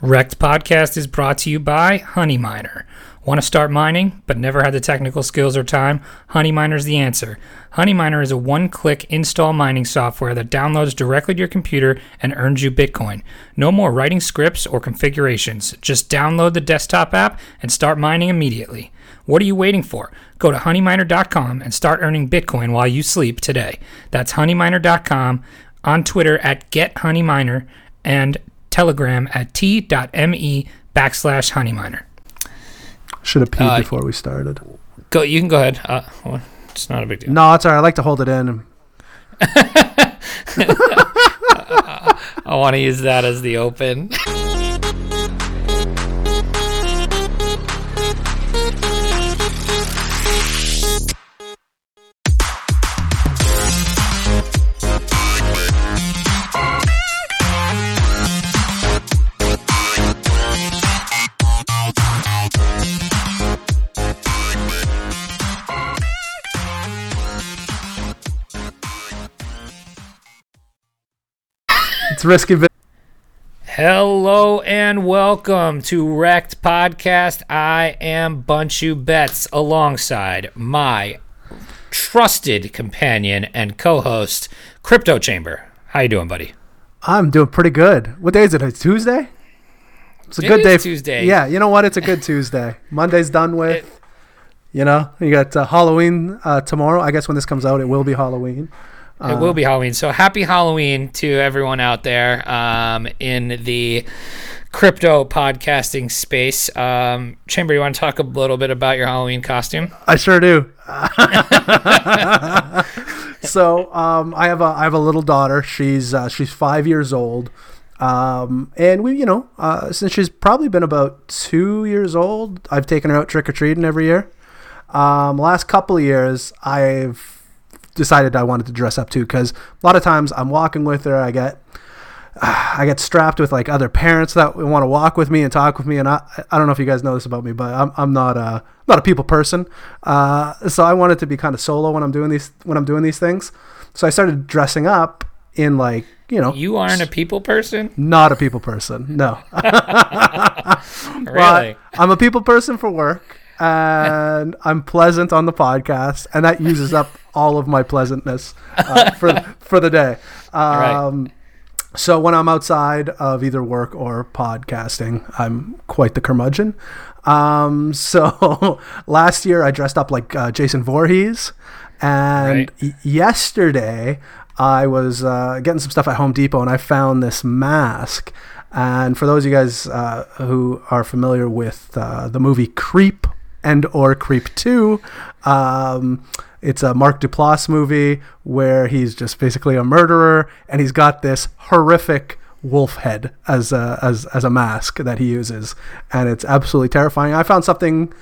Wrecked Podcast is brought to you by Honey Miner. Want to start mining, but never had the technical skills or time? Honey Miner's the answer. Honey Miner is a one click install mining software that downloads directly to your computer and earns you Bitcoin. No more writing scripts or configurations. Just download the desktop app and start mining immediately. What are you waiting for? Go to honeyminer.com and start earning Bitcoin while you sleep today. That's honeyminer.com, on Twitter at GetHoneyMiner, and Telegram at t.me backslash honeyminer. Should have peed Uh, before we started. Go. You can go ahead. Uh, well, it's not a big deal. No, it's alright. I like to hold it in. I want to use that as the open. It's risky. Bit. Hello and welcome to Wrecked Podcast. I am Bunchu Betts alongside my trusted companion and co-host, Crypto Chamber. How you doing, buddy? I'm doing pretty good. What day is it? It's Tuesday. It's a It good day. Tuesday. Yeah, you know what? It's a good Tuesday. Monday's done with. you know, you got uh, Halloween uh, tomorrow. I guess when this comes out, it will be Halloween. It will be Halloween. So happy Halloween to everyone out there um, in the crypto podcasting space. Um, Chamber, you want to talk a little bit about your Halloween costume? I sure do. so um, I have a I have a little daughter. She's uh, she's five years old, um, and we you know uh, since she's probably been about two years old, I've taken her out trick or treating every year. Um, last couple of years, I've decided I wanted to dress up too because a lot of times I'm walking with her, I get I get strapped with like other parents that want to walk with me and talk with me, and I I don't know if you guys know this about me, but I'm I'm not a not a people person, uh, so I wanted to be kind of solo when I'm doing these when I'm doing these things. So I started dressing up in like you know You aren't a people person, not a people person, no. really? I'm a people person for work, and I'm pleasant on the podcast, and that uses up all of my pleasantness uh, for for the day. Right. Um, So when I'm outside of either work or podcasting, I'm quite the curmudgeon. Um, so last year I dressed up like uh, Jason Voorhees, and Right. yesterday I was uh, getting some stuff at Home Depot, and I found this mask. And for those of you guys uh, who are familiar with uh, the movie Creep and or Creep Two, um, it's a Mark Duplass movie where he's just basically a murderer, and he's got this horrific wolf head as a, as as a mask that he uses, and it's absolutely terrifying. I found something.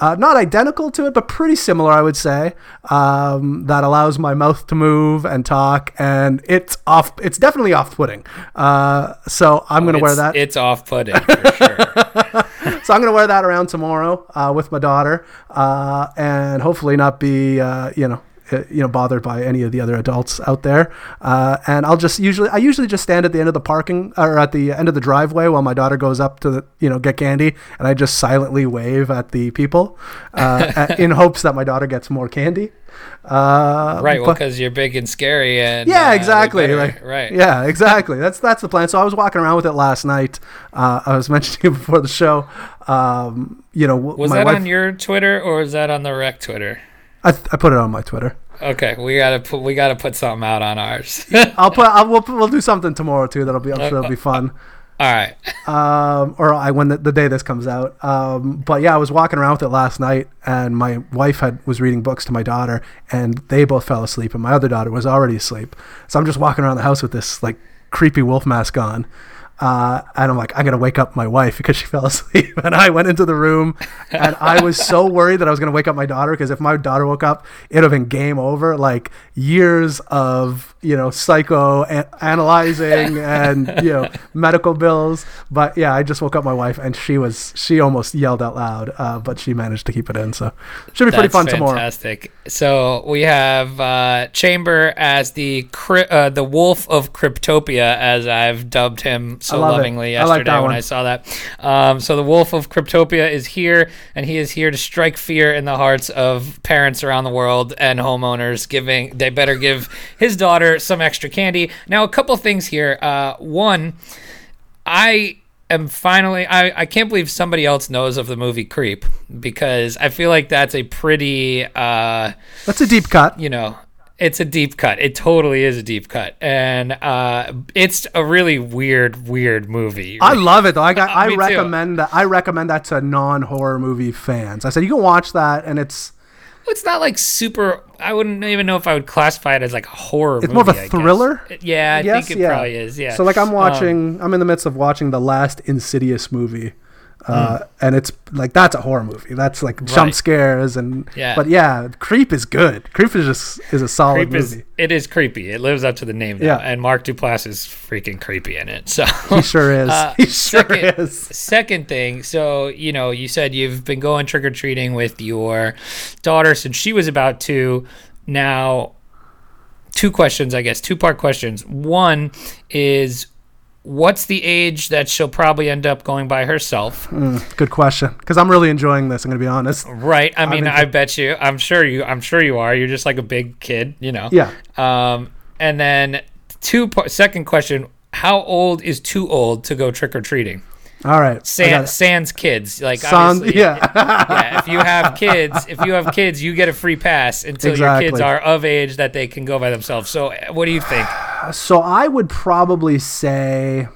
Uh, not identical to it, but pretty similar, I would say. Um, that allows my mouth to move and talk, and it's off. It's definitely off-putting. Uh, so I'm gonna wear that. It's off-putting for sure. So I'm going to wear that around tomorrow uh, with my daughter, uh, and hopefully not be, uh, you know, you know, bothered by any of the other adults out there. Uh, and I'll just usually, I usually just stand at the end of the parking or at the end of the driveway while my daughter goes up to the, you know, get candy, and I just silently wave at the people uh, in hopes that my daughter gets more candy. Uh, right. Well, because you're big and scary, and yeah, uh, exactly. better- Like, right. Yeah, exactly. That's that's the plan. So I was walking around with it last night. Uh, I was mentioning it before the show. Um, you know, Was that wife. on your Twitter or was that on the Rec Twitter? I, th- I put it on my Twitter. Okay, we gotta put we gotta put something out on ours. I'll put. I'll, we'll we'll do something tomorrow too. That'll be. I'm sure it'll be fun. All right. Um, or I when the, the day this comes out. Um, but yeah, I was walking around with it last night, and my wife had was reading books to my daughter, and they both fell asleep, and my other daughter was already asleep. So I'm just walking around the house with this like creepy wolf mask on. Uh, and I'm like, I'm gonna wake up my wife because she fell asleep. And I went into the room, and I was so worried that I was gonna wake up my daughter because if my daughter woke up, it'd have been game over. Like years of you know psycho analyzing and you know medical bills. But yeah, I just woke up my wife, and she was she almost yelled out loud, uh, but she managed to keep it in. So should be pretty That's fun tomorrow. fantastic. So we have uh, Chamber as the uh, the Wolf of Cryptopia, as I've dubbed him so love it. lovingly I like yesterday when one. I saw that. Um, so the Wolf of Cryptopia is here, and he is here to strike fear in the hearts of parents around the world and homeowners. Giving they better give his daughter some extra candy. Now, a couple things here. Uh, one, I am finally I, I can't believe somebody else knows of the movie Creep because I feel like that's a pretty uh That's a deep cut. you know it's a deep cut it totally is a deep cut and uh it's a really weird weird movie I love it though. I got, I Me too. recommend that. I recommend that to non horror movie fans. I said you can watch that, and it's it's not like super I wouldn't even know if I would classify it as like a horror It's movie, more of a I guess. thriller? yeah I Yes, think it yeah. probably is yeah So like I'm Um, watching, I'm in the midst of watching the last Insidious movie, uh, and it's like that's a horror movie. That's like jump scares and Yeah. But yeah, Creep is good. Creep is just is a solid Creep is movie. it is creepy. It lives up to the name now. Yeah. And Mark Duplass is freaking creepy in it. So He sure is. Uh, he sure second, is. second thing, so you know, you said you've been going trick or treating with your daughter since she was about two. Now, two questions, I guess, two part questions. One is, what's the age that she'll probably end up going by herself? Good question. Because I'm really enjoying this. I'm gonna be honest. Right. I mean, into- I bet you. I'm sure you. I'm sure you are. You're just like a big kid, you know. Yeah. Um, and then two. Second question: How old is too old to go trick or treating? All right. Got Sans, kids, like Sans- obviously, yeah. yeah. If you have kids, if you have kids, you get a free pass until Exactly. your kids are of age that they can go by themselves. So, what do you think? So I would probably say,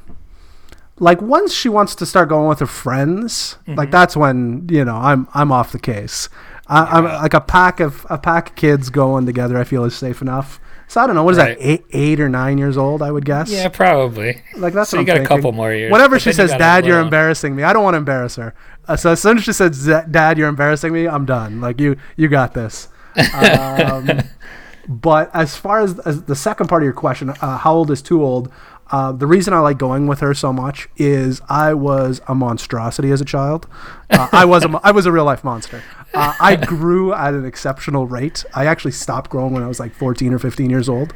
like, once she wants to start going with her friends, Mm-hmm. like that's when you know I'm I'm off the case. I, I'm like a pack of a pack of kids going together. I feel is safe enough. So I don't know what is Right. that eight eight or nine years old? I would guess. Yeah, probably. Like that's So what you I'm got a couple more years. Whatever she then you says, "Dad, you're embarrassing me," I don't want to embarrass her. Uh, so as soon as she says, "Dad, you're embarrassing me," I'm done. Like you, you got this. Um, but as far as, as the second part of your question, uh, how old is too old? Uh, the reason I like going with her so much is I was a monstrosity as a child. Uh, I was a, I was a real life monster. Uh, I grew at an exceptional rate. I actually stopped growing when I was like 14 or 15 years old.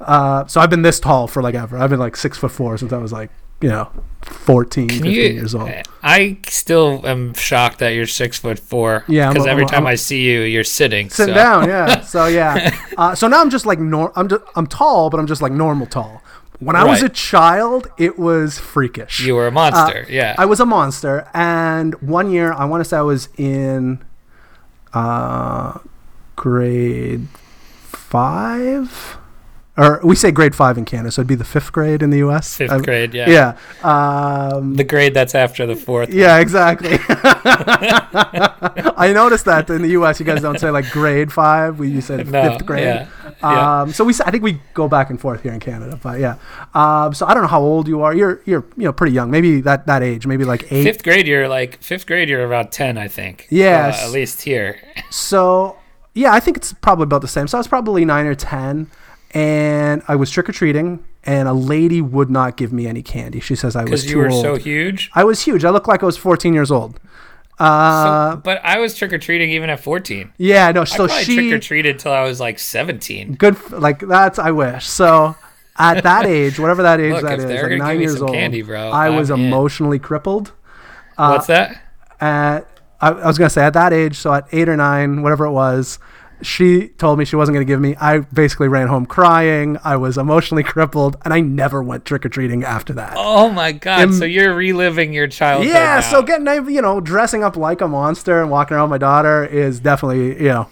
Uh, so I've been this tall for like ever. I've been like six foot four since I was like, you know, 14, 15 You- years old. I still am shocked that you're six foot four. Yeah, because every I'm- time I'm- I see you, you're sitting. Sitting so- down, yeah. So yeah. Uh, so now I'm just like nor- I'm just I'm tall, but I'm just like normal tall. When I was a child, it was freakish. You were a monster. yeah. Uh, I was a monster, and one year I want to say I was in uh, grade five, or we say grade five in Canada, so it'd be the fifth grade in the U.S. Fifth I- grade. Yeah. Yeah. Um, The grade that's after the fourth. yeah, exactly. I noticed that in the U.S. you guys don't say like grade five. We you said No, fifth grade. yeah, yeah. Um, so we, I think we go back and forth here in Canada, but yeah. Um, so I don't know how old you are. You're, you're, you know, pretty young. Maybe that, that age. Maybe like eight. Fifth grade, you're like fifth grade. You're about ten, I think. Yes. Uh, at least here. So yeah, I think it's probably about the same. So I was probably nine or ten, and I was trick or treating, and a lady would not give me any candy. She says I was Because too you were old. so huge. I was huge. I looked like I was 14 years old. Uh, so, but I was trick or treating even at fourteen. yeah, no. So she trick or treated till I was like seventeen. good. Like that's I wish. So at that age, whatever that age Look, that is, like nine years old, candy, bro, I was I'm in. emotionally crippled. Uh, What's that? At I, I was gonna say at that age, so at eight or nine, whatever it was, she told me she wasn't gonna give me. I basically ran home crying. I was emotionally crippled, and I never went trick or treating after that. Oh my god! So you're reliving your childhood. yeah, now. so getting you know dressing up like a monster and walking around with my daughter is definitely you know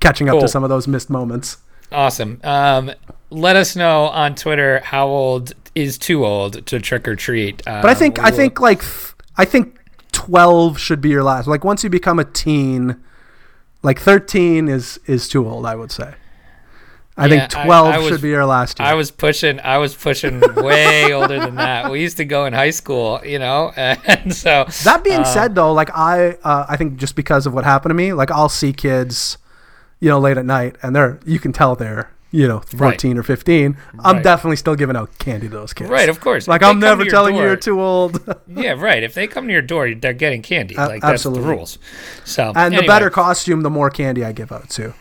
catching up Cool. to some of those missed moments. Awesome. Um, let us know on Twitter how old is too old to trick or treat. Uh, But I think I think like I think twelve should be your last. Like once you become a teen, like thirteen is is too old. I would say. I Yeah, think I- twelve I was- should be your last year. I was pushing. I was pushing way older than that. We used to go in high school, you know, and so that being uh, said, though, like I uh, I think just because of what happened to me, like I'll see kids, you know, late at night, and they're you can tell they're you know fourteen or fifteen. I'm Right. definitely still giving out candy to those kids. Right, of course. Like If I'm never telling you door- you're too old. Yeah, right. If they come to your door, they're getting candy. A- Like that's absolutely. the rules. So and anyway. the better costume, the more candy I give out too.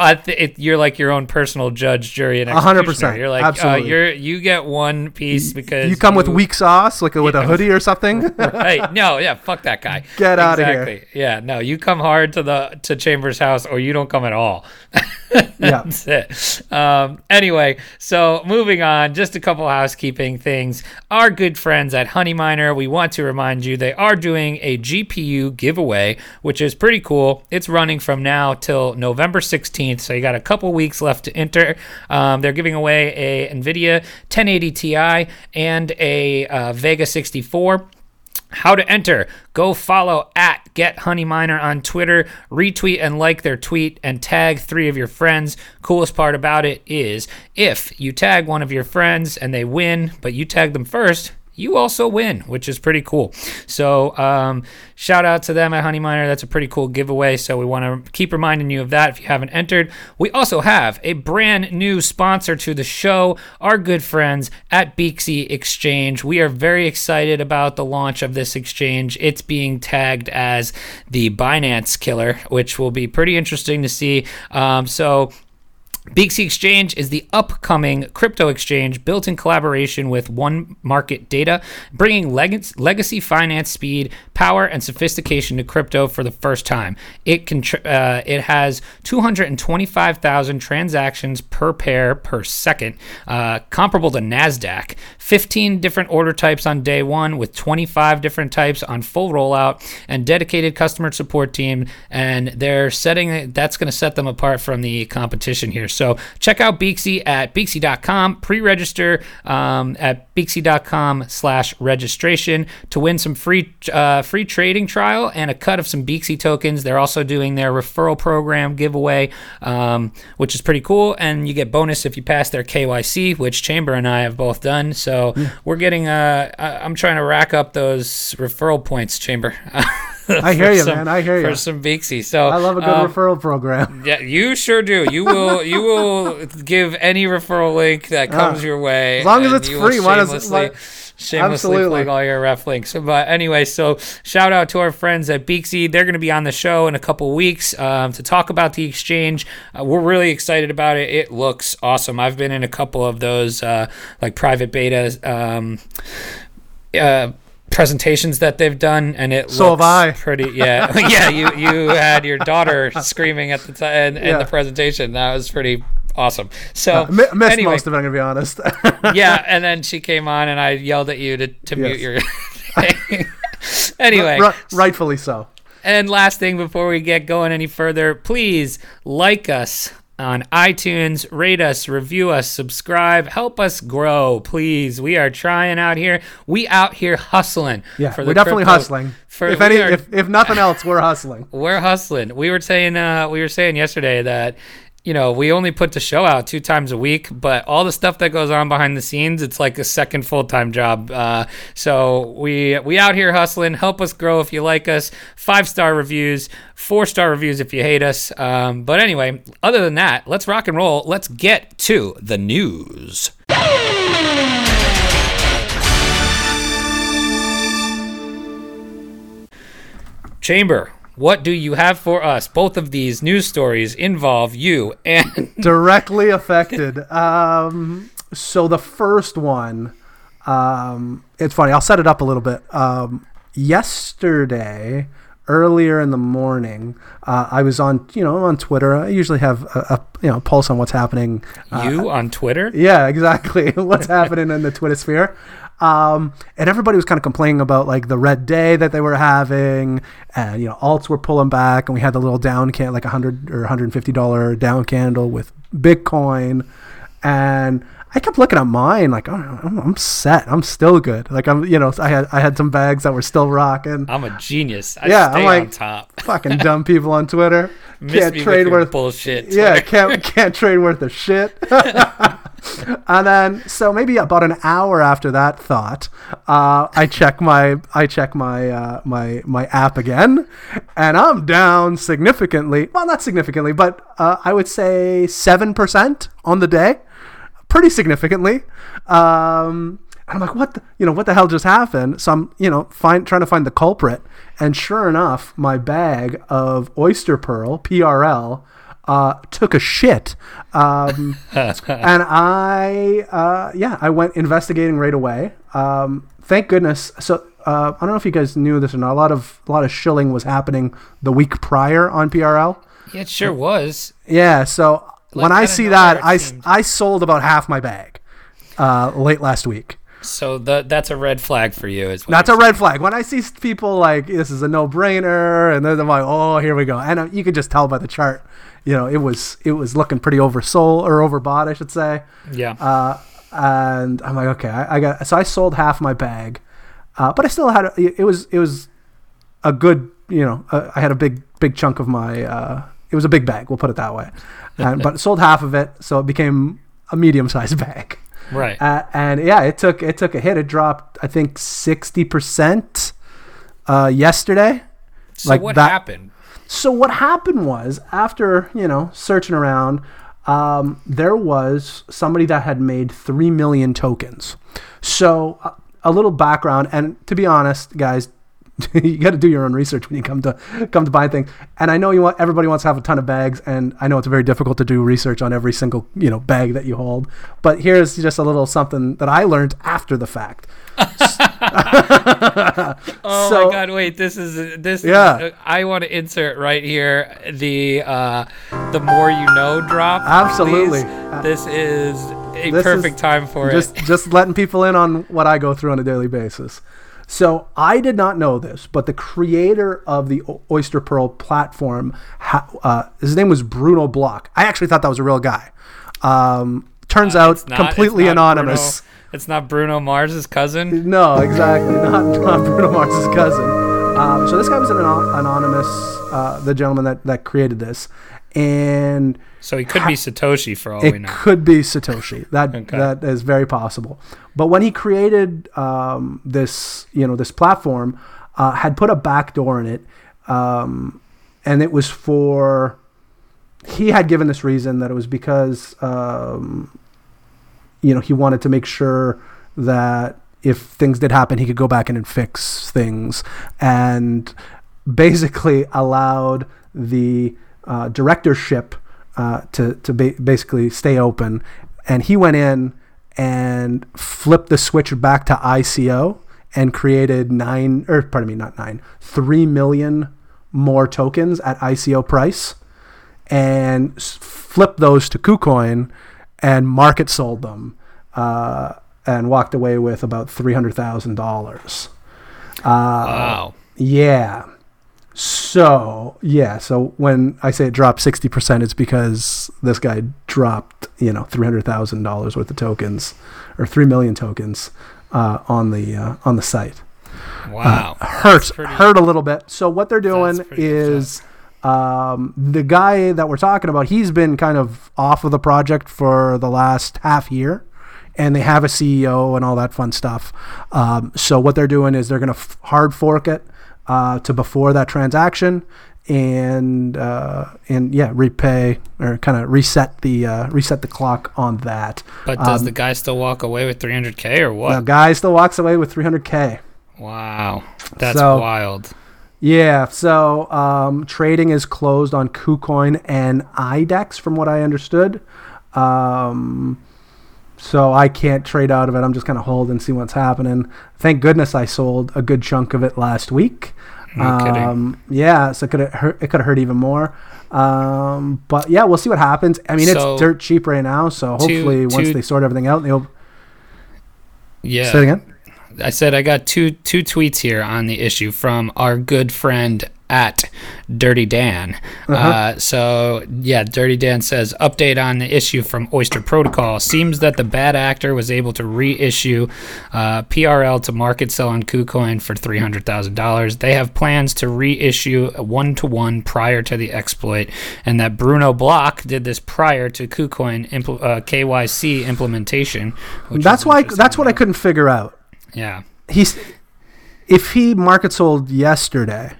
I th- it, you're like your own personal judge, jury, and 100%, You're like, uh, absolutely. you're you get one piece because You come with weak sauce, like with a hoodie or something. right? No, yeah, fuck that guy. Get out of here. Yeah, no, you come hard to the to Chambers' house, or you don't come at all. Yeah. That's it. Um, anyway, so moving on, just a couple housekeeping things. Our good friends at Honeyminer, we want to remind you they are doing a GPU giveaway, which is pretty cool. It's running from now till November 16th, so you got a couple weeks left to enter. Um, they're giving away a NVIDIA 1080 Ti and a uh, Vega 64. How to enter? Go follow at Get Honey Miner on Twitter, retweet and like their tweet, and tag three of your friends. Coolest part about it is if you tag one of your friends and they win, but you tag them first, you also win, which is pretty cool. So, um, shout out to them at Honey Miner. That's a pretty cool giveaway. So, we want to keep reminding you of that if you haven't entered. We also have a brand new sponsor to the show, our good friends at Beaxy Exchange. We are very excited about the launch of this exchange. It's being tagged as the Binance Killer, which will be pretty interesting to see. Um, so, Beaxy Exchange is the upcoming crypto exchange built in collaboration with One Market Data, bringing leg- legacy finance speed, power, and sophistication to crypto for the first time. It can uh, it has 225,000 transactions per pair per second, uh, comparable to Nasdaq. 15 different order types on day one, with 25 different types on full rollout, and dedicated customer support team. And they're setting that's going to set them apart from the competition here. So check out Beaxy at Beaxy.com. Pre-register um, at Beaxy.com slash registration to win some free uh, free trading trial and a cut of some Beaxy tokens. They're also doing their referral program giveaway, um, which is pretty cool. And you get bonus if you pass their KYC, which Chamber and I have both done. So we're getting. Uh, I- I'm trying to rack up those referral points, Chamber. I hear you, some- man. I hear you. For some Beaxy. So I love a good um, referral program. yeah, you sure do. You will. You will give any referral link that comes Ah, your way. as long as it's free, why does it- shamelessly, why- shamelessly Absolutely. plug all your ref links. But anyway, so shout out to our friends at Beaxy. They're going to be on the show in a couple weeks um, to talk about the exchange. Uh, we're really excited about it. It looks awesome. I've been in a couple of those uh, like private betas. Um, uh, presentations that they've done and it So have I. pretty yeah yeah you you had your daughter screaming at the time in, in the presentation that was pretty awesome so uh, Mi- missed anyway most of it. I'm gonna be honest. yeah and then she came on and i yelled at you to, to mute your anyway Ri- rightfully so. and last thing before we get going any further, please like us on iTunes, rate us, review us, subscribe, help us grow, please. We are trying out here. We out here hustling. Yeah, for we're definitely crypto- hustling. For, if any, are- if, if nothing else, we're hustling. we're hustling. We were saying uh, we were saying yesterday that you know we only put the show out two times a week, but all the stuff that goes on behind the scenes, it's like a second full time job. Uh, so we we out here hustling. Help us grow if you like us. Five star reviews, four star reviews if you hate us. Um, but anyway, other than that, let's rock and roll. Let's get to the news. Chamber, what do you have for us? Both of these news stories involve you and directly affected. Um, so the first one, um, it's funny. I'll set it up a little bit. Um, yesterday, earlier in the morning, uh, I was on, you know, on Twitter. I usually have a, a you know pulse on what's happening. Uh, you on Twitter. yeah, exactly. What's happening in the Twitter sphere? Um, and everybody was kind of complaining about like the red day that they were having, and you know, alts were pulling back, and we had the little down can like a hundred or hundred and fifty dollar down candle with Bitcoin, and I kept looking at mine like, oh, I'm, I'm set, I'm still good. Like I'm, you know, I had I had some bags that were still rocking. I'm a genius. I Yeah, stay I'm like- on top. Fucking dumb people on Twitter can't trade worth bullshit. yeah, can't can't trade worth a shit. and then so maybe about an hour after that thought, uh, I check my I check my uh, my my app again, and I'm down significantly. Well, not significantly, but uh, I would say seven percent on the day, pretty significantly. Um, and I'm like, what? The, you know, what the hell just happened? So I'm, you know, find trying to find the culprit, and sure enough, my bag of oyster pearl (PRL) uh, took a shit. Um, and I, uh, yeah, I went investigating right away. Um, thank goodness. So uh, I don't know if you guys knew this or not. A lot of a lot of shilling was happening the week prior on PRL. Yeah, it sure was. Yeah. So when I see that, I, seemed. I sold about half my bag uh, late last week. So the, that's a red flag for you. Is That's a red flag. When I see people like this is a no brainer, and then I'm like, oh, here we go, and uh, you can just tell by the chart. You know, it was it was looking pretty oversold or overbought, I should say. Yeah. Uh, and I'm like, okay, I, I got so I sold half my bag, uh, but I still had a, it was it was a good you know uh, I had a big big chunk of my uh, it was a big bag. We'll put it that way, and, but sold half of it, so it became a medium sized bag. right. Uh, and yeah, it took it took a hit. It dropped, I think, sixty percent uh, yesterday. so like what that- happened? So what happened was after you know searching around, um, there was somebody that had made three million tokens. So uh, a little background, and to be honest, guys. you got to do your own research when you come to come to buy things. And I know you want everybody wants to have a ton of bags, and I know it's very difficult to do research on every single you know bag that you hold. But here's just a little something that I learned after the fact. Oh So- my god! Wait, this is this. Yeah. Is, uh, I want to insert right here the uh, the more you know drop. Absolutely. please. This is a perfect is time for just it. just letting people in on what I go through on a daily basis. So I did not know this, but the creator of the Oyster Pearl platform, uh, his name was Bruno Block. I actually thought that was a real guy. Um, turns out Uh, It's not- completely anonymous. Bruno- it's not Bruno Mars's cousin. No, exactly. Not, not Bruno Mars's cousin. Um, so this guy was an anonymous, uh, the gentleman that, that created this. And So he could be Satoshi for all we it know. could be Satoshi. That Okay. that is very possible. But when he created um, this, you know, this platform, uh, had put a backdoor in it, um, and it was for. He had given this reason that it was because, um, you know, he wanted to make sure that if things did happen, he could go back in and fix things, and basically allowed the uh, directorship uh, to to ba- basically stay open, and he went in and flipped the switch back to ICO and created nine or pardon me, not nine, three million more tokens at ICO price, and s- flipped those to KuCoin, and market sold them, uh, and walked away with about three hundred thousand dollars. Uh, Wow. yeah. So yeah, so when I say it dropped sixty percent, it's because this guy dropped you know three hundred thousand dollars worth of tokens, or three million tokens, uh, on the uh, on the site. Wow. Hurt pretty- hurt a little bit. So what they're doing is um, the guy that we're talking about. He's been kind of off of the project for the last half year. And they have a CEO and all that fun stuff. Um, so what they're doing is they're going to f- hard fork it uh, to before that transaction, and uh, and yeah, repay or kind of reset the uh, reset the clock on that. But does um, the guy still walk away with 300k or what? The guy still walks away with 300k. wow. That's So- wild. Yeah, so um, trading is closed on KuCoin and IDEX, from what I understood. Um, so I can't trade out of it. I'm just gonna hold and see what's happening. Thank goodness I sold a good chunk of it last week. No kidding. Um, yeah, so it could have hurt. It could have hurt even more. Um, but yeah, we'll see what happens. I mean, So- it's dirt cheap right now. So Two- hopefully, once two- they sort everything out, they'll Yeah. say it again. I said I got two two tweets here on the issue from our good friend at Dirty Dan. uh Uh-huh. so yeah, Dirty Dan says update on the issue from Oyster Protocol. Seems that the bad actor was able to reissue uh, PRL to market sell on KuCoin for three hundred thousand dollars. They have plans to reissue one to one prior to the exploit, and that Bruno Block did this prior to KuCoin impl- uh, KYC implementation. That's why. interesting That's what I couldn't figure out. Yeah. he's if he market sold yesterday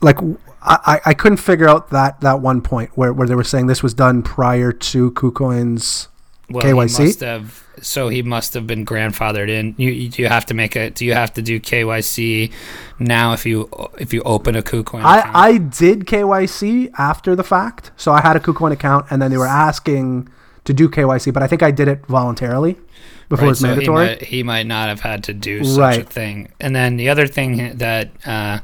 like I, I- I couldn't figure out that that one point where, where they were saying this was done prior to KuCoin's Well, KYC? He must have, so he must have been grandfathered in. You, you do you have to make a? Do you have to do KYC now if you if you open a KuCoin account? I, I did KYC after the fact. So I had a KuCoin account and then they were asking to do KYC, but I think I did it voluntarily before Right, it's so mandatory. He might, he might not have had to do such a thing. And then the other thing that uh,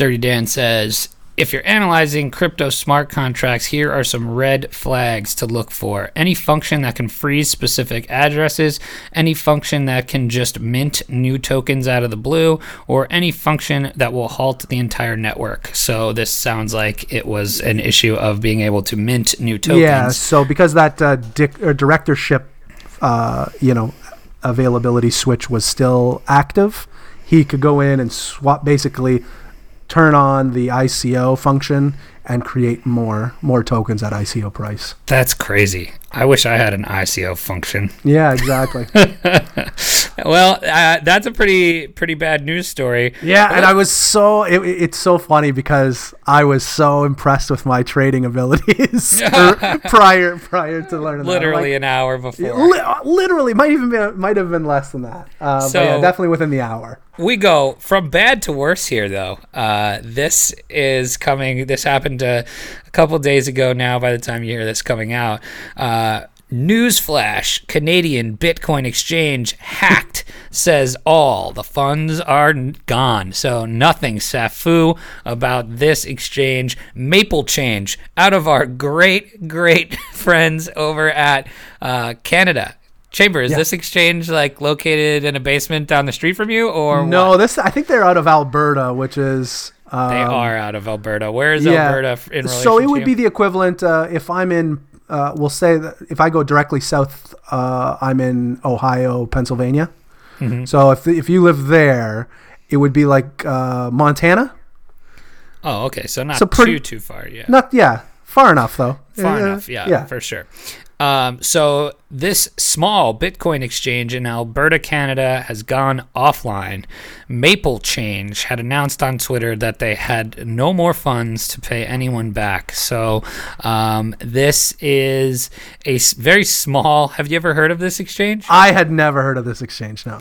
Dirty Dan says if you're analyzing crypto smart contracts, here are some red flags to look for. Any function that can freeze specific addresses, any function that can just mint new tokens out of the blue, or any function that will halt the entire network. So this sounds like it was an issue of being able to mint new tokens. Yeah, so because that uh, dic- or directorship, uh, you know, availability switch was still active, he could go in and swap, basically turn on the ICO function and create more more tokens at ICO price. That's crazy. I wish I had an ICO function. Yeah, exactly. Well, uh, that's a pretty pretty bad news story. yeah, and I was so it, it's so funny because I was so impressed with my trading abilities prior prior to learning that. Literally like, an hour before. Li- literally, might even be, might have been less than that. Uh, but yeah, So- definitely within the hour. We go from bad to worse here, though. Uh, this is coming. This happened uh, a couple days ago now. By the time you hear this coming out, uh, newsflash: Canadian Bitcoin exchange hacked. Says all the funds are gone. So nothing safu about this exchange. Maple change out of our great great friends over at uh, Canada. Chamber, is Yeah. this exchange like located in a basement down the street from you, or No, what? this I think they're out of Alberta, which is um, They are out of Alberta. Where is yeah. Alberta in relation So it would be the equivalent uh, if I'm in. Uh, we'll say that if I go directly south, uh, I'm in Ohio, Pennsylvania. Mm-hmm. So if if you live there, it would be like uh, Montana. Oh, okay. So not So pretty- too too far. Yeah, Not yeah, far enough though. far enough. Yeah, yeah. for sure. Um, so this small Bitcoin exchange in Alberta, Canada, has gone offline. Maple Change had announced on Twitter that they had no more funds to pay anyone back. So um, this is a very small. Have you ever heard of this exchange? I had never heard of this exchange. No.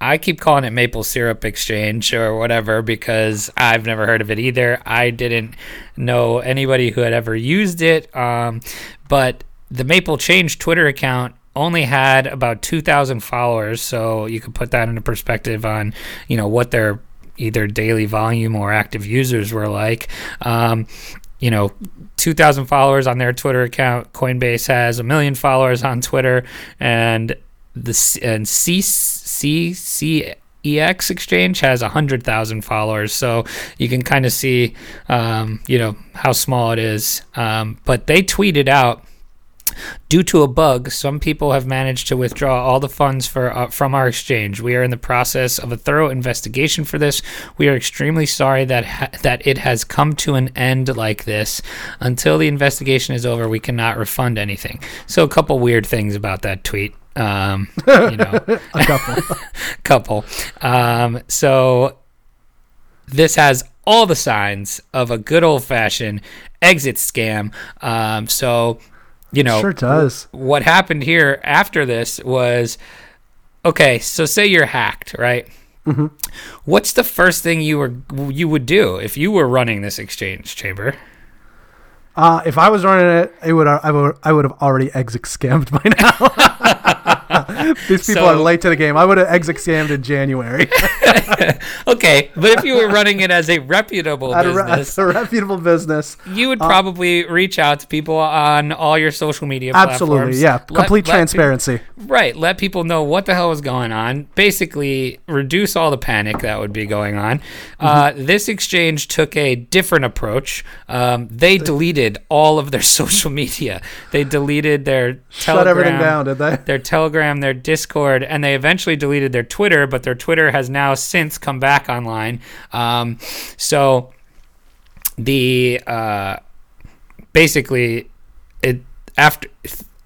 I keep calling it Maple Syrup Exchange or whatever because I've never heard of it either. I didn't know anybody who had ever used it. Um, but the Maple Change Twitter account only had about 2,000 followers, so you could put that into perspective on, you know, what their either daily volume or active users were like. Um, you know, 2,000 followers on their Twitter account. Coinbase has a million followers on Twitter, and the and C- CCEX exchange has 100,000 followers. So you can kind of see, um, you know, how small it is. Um, but they tweeted out. Due to a bug, some people have managed to withdraw all the funds for uh, from our exchange. We are in the process of a thorough investigation for this. We are extremely sorry that ha- that it has come to an end like this. Until the investigation is over, we cannot refund anything. So a couple weird things about that tweet. Um, you know, A couple. couple. Um, so this has all the signs of a good old fashioned exit scam. Um, so you know, sure does. what happened here after this was okay so say you're hacked right Mm-hmm. what's the first thing you were you would do if you were running this exchange chamber Uh, if I was running it, it would I would I would have already exit scammed by now. These people are late to the game. I would have exit scammed in January. okay but if you were running it as a reputable At a, re- business a reputable business. you would probably reach out to people on all your social media Absolutely, platforms. yeah. Let- Complete let transparency. Right. Let people know what the hell is going on. Basically, reduce all the panic that would be going on. Uh, Mm-hmm. this exchange took a different approach. Um, they deleted all of their social media. They deleted their Shut everything down, did they? Their Telegram, their Discord, and they eventually deleted their Twitter. But their Twitter has now since come back online. Um, so the uh, basically it after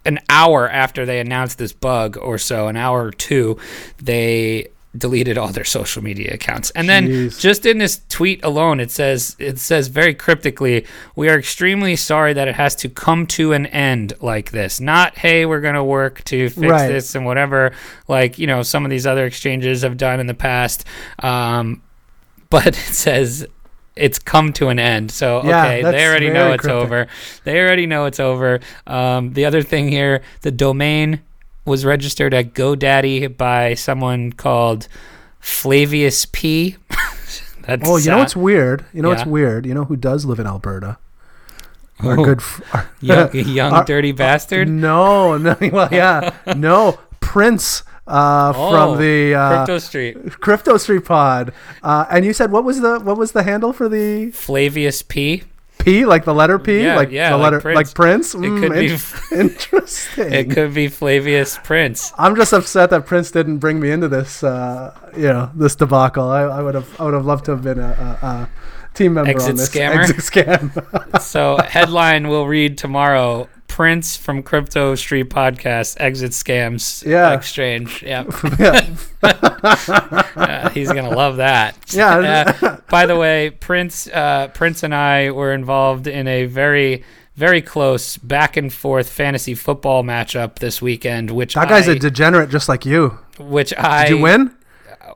an hour after they announced this bug or so an hour or two they deleted all their social media accounts. And then Jeez. just in this tweet alone, it says it says very cryptically, "We are extremely sorry that it has to come to an end like this. Not hey, we're going to work to fix Right. this and whatever like, you know, some of these other exchanges have done in the past." Um but it says it's come to an end. So Yeah, okay, they already know it's cryptic. over. They already know it's over. Um, the other thing here, the domain was registered at GoDaddy by someone called Flavius P. That's Oh, you know uh, what's weird? You know what's weird? You know who does live in Alberta? Our Oh. good, f- our, young, young Our- dirty bastard. No, no, well, yeah, no, Prince uh, Oh, from the uh, Crypto Street. Crypto Street Pod, uh, and you said what was the what was the handle for the Flavius P. P, like the letter P, Yeah, like yeah, the like letter Prince. like Prince. It Mm, could be. in- interesting. It could be Flavius Prince. I'm just upset that Prince didn't bring me into this, uh, you know, this debacle. I, I would have, I would have loved to have been a, a, a team member Exit on this scammer? exit scam. So headline we'll read tomorrow. Prince from Crypto Street Podcast exit scams Yeah. exchange. Yeah. yeah. Uh, he's gonna love that. Yeah. Uh, by the way, Prince, uh, Prince and I were involved in a very, very close back and forth fantasy football matchup this weekend, which That guy's I, a degenerate just like you. which I Did you win?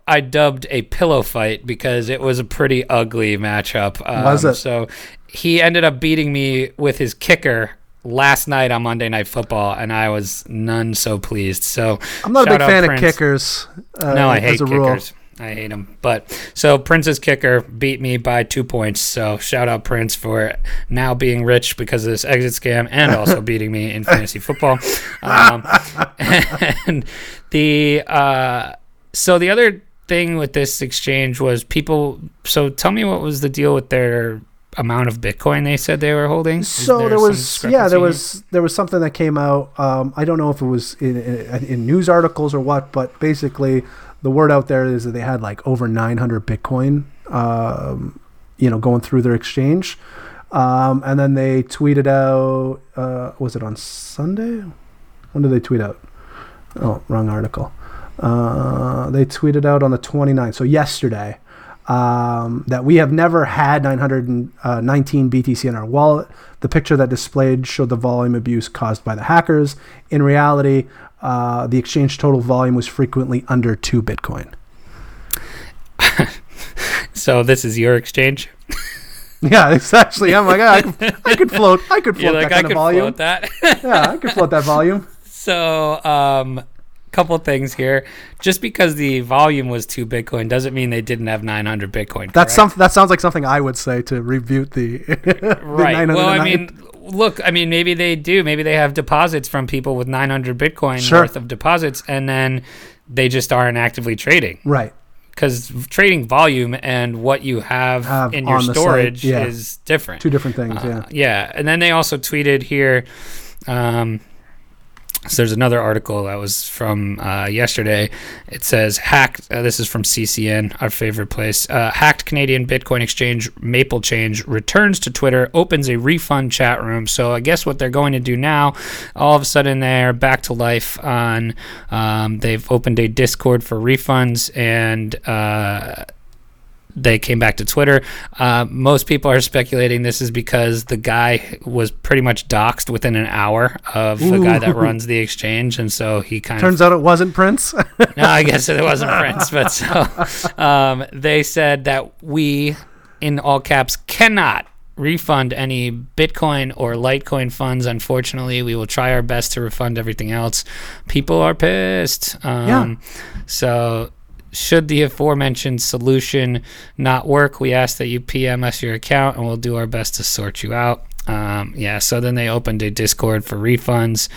I dubbed a pillow fight because it was a pretty ugly matchup. Um, Was it? So he ended up beating me with his kicker last night on Monday Night Football, and I was none so pleased. So I'm not a big fan Prince. of kickers. Uh, no, I hate a rule. kickers. I hate them. But so Prince's kicker beat me by two points. So shout out Prince for now being rich because of this exit scam and also beating me in fantasy football. Um, and the uh, so the other thing with this exchange was people. So tell me what was the deal with their amount of Bitcoin they said they were holding? So there some was, yeah, there was there was something that came out. Um, I don't know if it was in, in, in news articles or what, but basically the word out there is that they had like over 900 Bitcoin, um, you know, going through their exchange, um, and then they tweeted out. Uh, was it on Sunday? When did they tweet out? Oh, wrong article. Uh, they tweeted out on the 29th, so yesterday, um, that we have never had 919 BTC in our wallet. The picture that displayed showed the volume abuse caused by the hackers. In reality, uh, the exchange total volume was frequently under two Bitcoin. So this is your exchange. Yeah, it's actually. I'm like, I could, I could float. I could You're float like that I kind could of volume. float that. Yeah, I could float that volume. So, um, couple things here. Just because the volume was two Bitcoin doesn't mean they didn't have 900 Bitcoin. That's some. That sounds like something I would say to rebut the. the right. Well, I 909. mean, look, I mean, maybe they do. Maybe they have deposits from people with 900 Bitcoin Sure. worth of deposits, and then they just aren't actively trading right. because trading volume and what you have, Have in your site, storage yeah. is different. Two different things. Uh, yeah. yeah. And then they also tweeted here. Um, so there's another article that was from uh, yesterday. It says hacked. Uh, this is from CCN, our favorite place. Uh, hacked Canadian Bitcoin exchange Maple Change returns to Twitter, opens a refund chat room. So I guess what they're going to do now, all of a sudden they're back to life on. Um, they've opened a Discord for refunds and. They came back to Twitter. Uh, most people are speculating this is because the guy was pretty much doxxed within an hour of the guy that runs the exchange, and so he kind of Turns out it wasn't Prince. No, I guess it wasn't Prince, but so um, they said that we, in all caps, cannot refund any Bitcoin or Litecoin funds. Unfortunately, we will try our best to refund everything else. People are pissed. Um, Yeah. So should the aforementioned solution not work, we ask that you PM us your account and we'll do our best to sort you out. Um, yeah, so then they opened a Discord for refunds.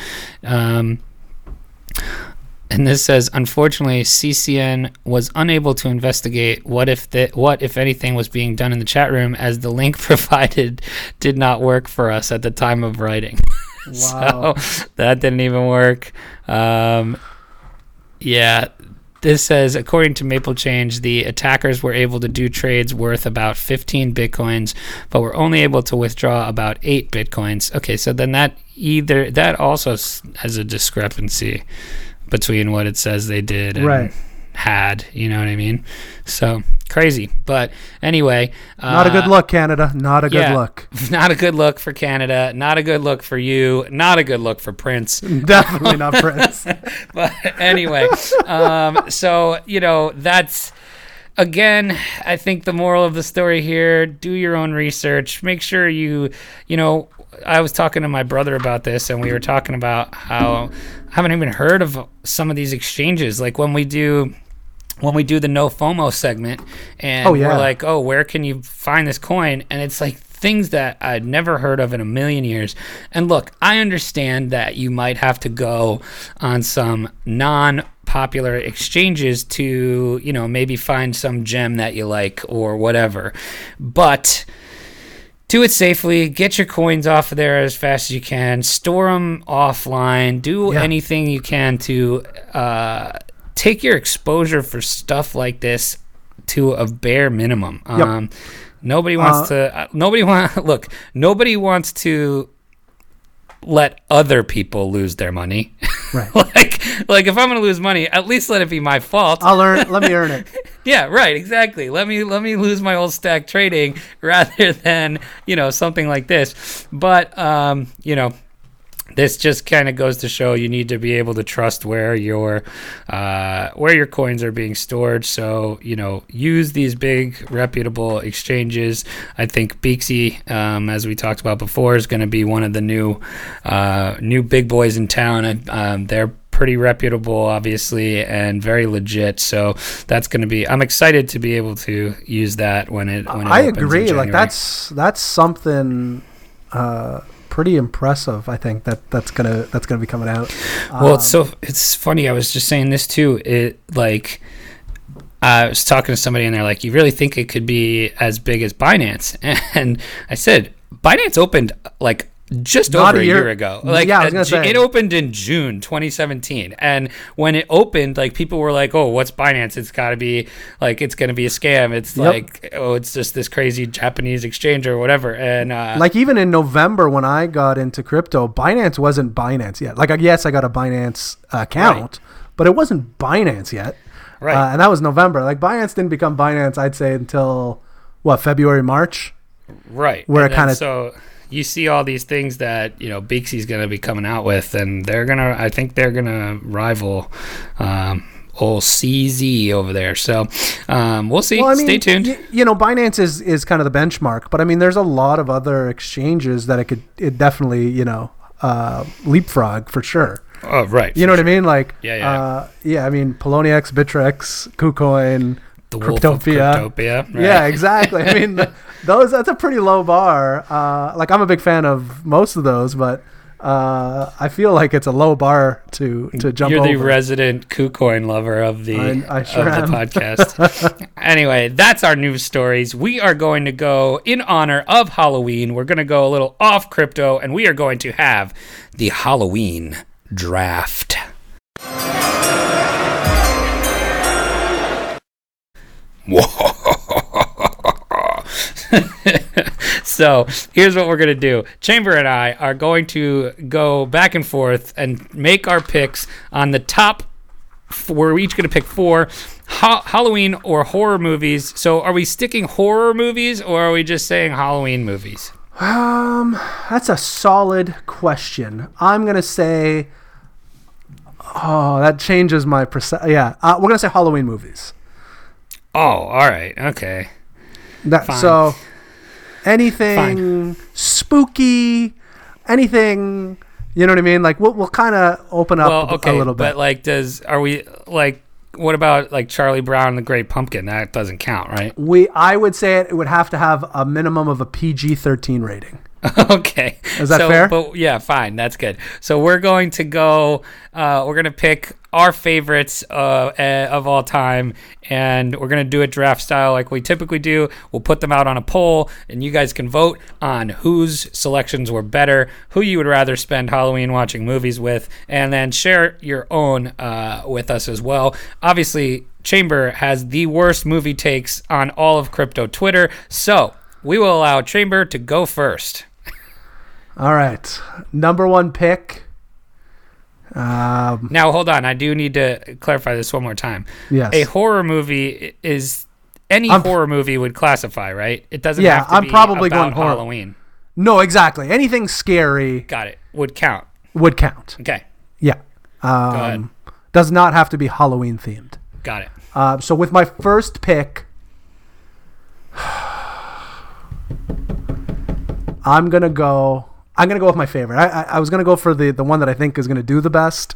Um, and this says, unfortunately, CCN was unable to investigate what if the, what if anything was being done in the chat room, as the link provided did not work for us at the time of writing. Wow. so that didn't even work. Um, yeah, this says according to Maple Change, the attackers were able to do trades worth about 15 bitcoins, but were only able to withdraw about eight bitcoins. Okay, so then that either that also has a discrepancy between what it says they did and Right. Had. You know what I mean? So crazy. But anyway, Not a good uh, look, Canada. Not a good yeah, look. Not a good look for Canada. Not a good look for you. Not a good look for Prince. Definitely not Prince. but anyway, um, so you know that's again. I think the moral of the story here: do your own research. Make sure you, you know. I was talking to my brother about this, and we were talking about how I haven't even heard of some of these exchanges. Like when we do when we do the no FOMO segment, and Oh, yeah. we're like, oh, where can you find this coin? And it's like things that I'd never heard of in a million years. And look, I understand that you might have to go on some non popular exchanges to, you know, maybe find some gem that you like or whatever. But do it safely. Get your coins off of there as fast as you can. Store them offline. Do Yeah. anything you can to uh, take your exposure for stuff like this to a bare minimum. Yep. Um, nobody wants to. Uh, nobody want. Look, nobody wants to let other people lose their money. Right. like, like if I'm gonna lose money, at least let it be my fault. I'll earn. Let me earn it. Yeah, right, exactly. Let me let me lose my old stack trading rather than, you know, something like this. But um, you know, this just kind of goes to show you need to be able to trust where your uh, where your coins are being stored. So you know, use these big reputable exchanges. I think Beaxy, um, as we talked about before, is going to be one of the new uh, new big boys in town. And, um, they're pretty reputable, obviously, and very legit. So that's going to be. I'm excited to be able to use that when it. When it I agree. Like that's that's something uh, pretty impressive. I think that that's gonna that's gonna be coming out. Well, it's Um, so it's funny. I was just saying this too. It like I was talking to somebody and they're like, "You really think it could be as big as Binance?" And I said, "Binance opened like just Not over a year- year, ago. Like Yeah, I was uh, it opened in June 2017, and when it opened, like people were like, "Oh, what's Binance? It's got to be like it's going to be a scam. It's Yep. like oh, it's just this crazy Japanese exchange or whatever." And uh, like even in November when I got into crypto, Binance wasn't Binance yet. Like yes, I got a Binance account, but it wasn't Binance yet. right, Uh, and that was November. Like Binance didn't become Binance, I'd say until what February, March. Right. Where And it kinda- so you see all these things that you know Beaxy's going to be coming out with, and they're gonna. I think they're gonna rival. Um, Old CZ over there, so um, we'll see. Well, I mean, Stay tuned. y- you know, Binance is is kind of the benchmark, but I mean, there's a lot of other exchanges that it could it definitely you know uh, leapfrog for sure. oh, right. You know what I mean? Like, Yeah, yeah. uh, yeah. I mean, Poloniex, Bittrex, KuCoin. The Cryptopia. Cryptopia. right. Yeah, exactly. I mean, those that's a pretty low bar. Uh, like, I'm a big fan of most of those, but uh, I feel like it's a low bar to to jump You're the over. resident KuCoin lover of the I- I sure of the podcast. anyway, that's our news stories. We are going to go in honor of Halloween. We're going to go a little off crypto, and we are going to have the Halloween draft. so here's what we're going to do chamber and i are going to go back and forth and make our picks on the top we're each going to pick four ha- halloween or horror movies so are we sticking horror movies or are we just saying halloween movies Um, that's a solid question. I'm gonna say. Oh, that changes my percent. Yeah, uh, we're gonna say Halloween movies. Oh all right okay That Fine. so anything spooky, anything. You know what I mean? Like we'll we'll kind of open up well a- okay a little bit. but like does are we like what about like charlie brown and the great pumpkin that doesn't count right we I would say it, it would have to have a minimum of a PG-13 rating. okay. Is that so, fair? But yeah, fine. That's good. So we're going to go. Uh, we're going to pick our favorites uh, eh, of all time, and we're going to do it draft style like we typically do. We'll put them out on a poll, and you guys can vote on whose selections were better, who you would rather spend Halloween watching movies with, and then share your own uh, with us as well. Obviously, Chamber has the worst movie takes on all of crypto Twitter, so we will allow Chamber to go first. All right, number one pick. Um, Now hold on, I do need to clarify this one more time. yes. A horror movie is any I'm- horror movie would classify, right? It doesn't Yeah, have to I'm probably going horror. Halloween. no, exactly. Anything scary Got it. Would count. would count. Okay. Yeah. ahead. Um, does not have to be Halloween themed. Got it. Uh, so with my first pick, I'm gonna go. I'm gonna go with my favorite. I, I, I was gonna go for the the one that I think is gonna do the best,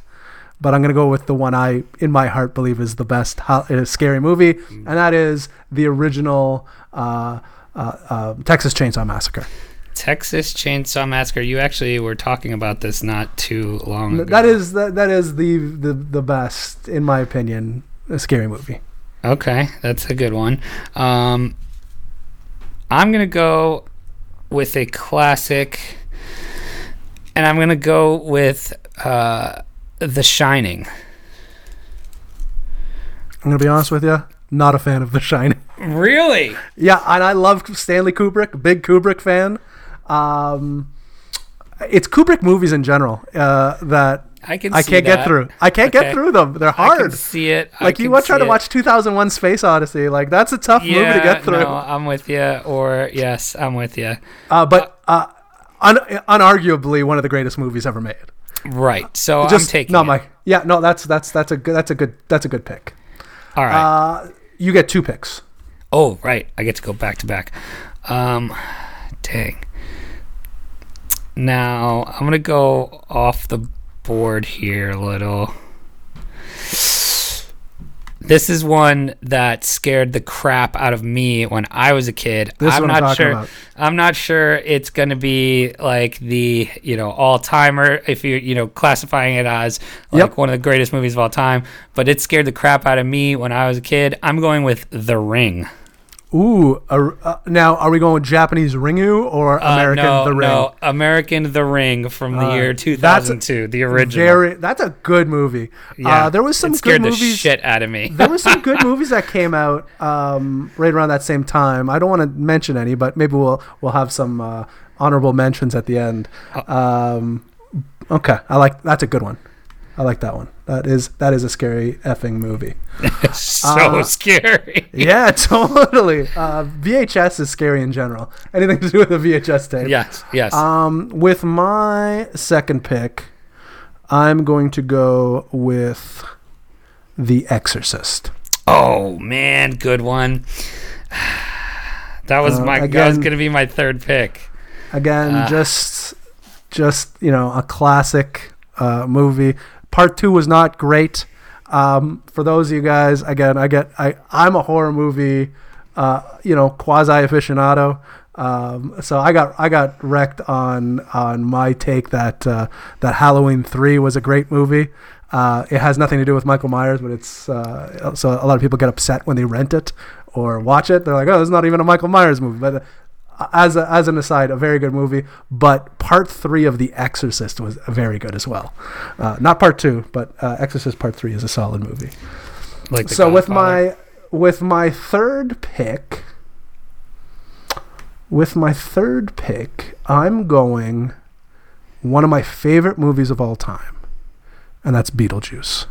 but I'm gonna go with the one I, in my heart, believe is the best ho- uh, scary movie, and that is the original uh, uh, uh, Texas Chainsaw Massacre. Texas Chainsaw Massacre. You actually were talking about this not too long ago. That is that, that is the, the the best, in my opinion, a scary movie. Okay, that's a good one. Um, I'm gonna go with a classic, and I'm gonna go with uh, The Shining. I'm gonna be honest with you, not a fan of The Shining. Really? Yeah, and I love Stanley Kubrick, big Kubrick fan. Um, it's Kubrick movies in general uh, that I can I can't that. get through. I can't Okay. get through them. They're I can hard. see it. Like you try to it. watch 2001: Space Odyssey. Like that's a tough movie to get through. no, I'm with you. Or yes, I'm with you. Uh, but uh, un- unarguably one of the greatest movies ever made. Right. So Just I'm taking. no, it. Mike. Yeah, no, that's that's that's a good that's a good that's a good pick. All right. Uh, you get two picks. Oh, right. I get to go back to back. Um, dang. Now, I'm going to go off the board here a little. This is one that scared the crap out of me when I was a kid. This is I'm not I'm sure. about. I'm not sure it's going to be like the, you know, all-timer if you, you know, classifying it as like Yep. one of the greatest movies of all time, but it scared the crap out of me when I was a kid. I'm going with The Ring. Ooh, uh, uh, now are we going with Japanese Ringu or Uh, American no, The Ring? No, American The Ring from the Uh, year that's 2002, the original. Very. That's a good movie. yeah, Uh, there was some good the movies. shit out of me. there were some good movies that came out um, right around that same time. I don't want to mention any, but maybe we'll we'll have some uh, honorable mentions at the end. Um, okay, I like that's a good one. I like that one. That is that is a scary effing movie. so Uh, scary. Yeah, totally. Uh, VHS is scary in general. Anything to do with a VHS tape. Yes, yes. Um, with my second pick, I'm going to go with The Exorcist. oh man, good one. That was Uh, my. that was going to be my third pick. Again, Ah. just just you know a classic uh, movie. Part two was not great. Um, for those of you guys, again, I get I I'm a horror movie, uh, you know, quasi aficionado. Um, so I got I got wrecked on on my take that uh, that Halloween three was a great movie. Uh, it has nothing to do with Michael Myers, but it's uh, so a lot of people get upset when they rent it or watch it. They're like, "Oh, it's not even a Michael Myers movie." But as a, as an aside, a very good movie. But part three of The Exorcist was very good as well. Uh, not part two, but uh, Exorcist Part Three is a solid movie. Like so with my with my third pick, with my third pick, I'm going one of my favorite movies of all time, and that's Beetlejuice.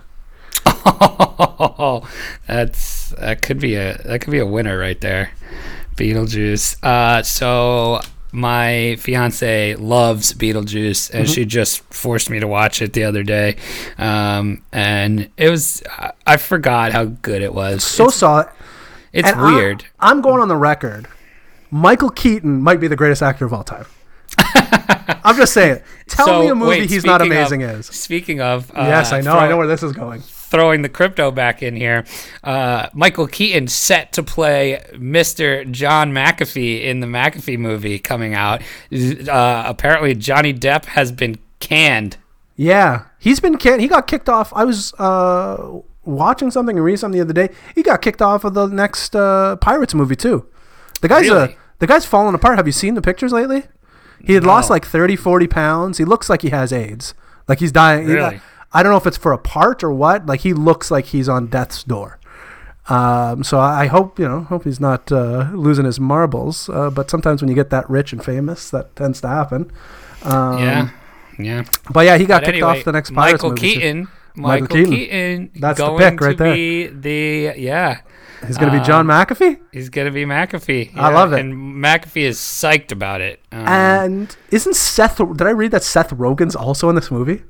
Oh, that's that could be a that could be a winner right there. Beetlejuice. Uh, so my fiance loves Beetlejuice, and she just forced me to watch it the other day. Um, and it was I- I forgot how good it was. So it's, solid. it's And weird. I'm going on the record. Michael Keaton might be the greatest actor of all time. I'm just saying. Tell So, me a movie wait, he's not speaking of- amazing as. Speaking of, uh, yes, I know. throw- I know where this is going. Throwing the crypto back in here. Uh, Michael Keaton set to play Mr. John McAfee in the McAfee movie coming out. Uh, apparently, Johnny Depp has been canned. Yeah, he's been can- he got kicked off. I was uh, watching something and reading something the other day. He got kicked off of the next uh, Pirates movie too. The guy's uh, Really? the guy's falling apart. Have you seen the pictures lately? He had lost like 30, 40 pounds. He looks like he has AIDS. Like he's dying. he- Really? I don't know if it's for a part or what. Like he looks like he's on death's door. Um, so I I hope you know, hope he's not uh, losing his marbles. Uh, but sometimes when you get that rich and famous, that tends to happen. Um, yeah. yeah. But yeah, he got But kicked anyway, off the next Pirates Michael movie. Keaton. Michael Michael Keaton. Keaton. That's the going pick right to there. Be the yeah. He's going to be Um, John McAfee. He's gonna be McAfee. I love it. And McAfee is psyched about it. Um, And isn't Seth? Did I read that Seth Rogen's also in this movie?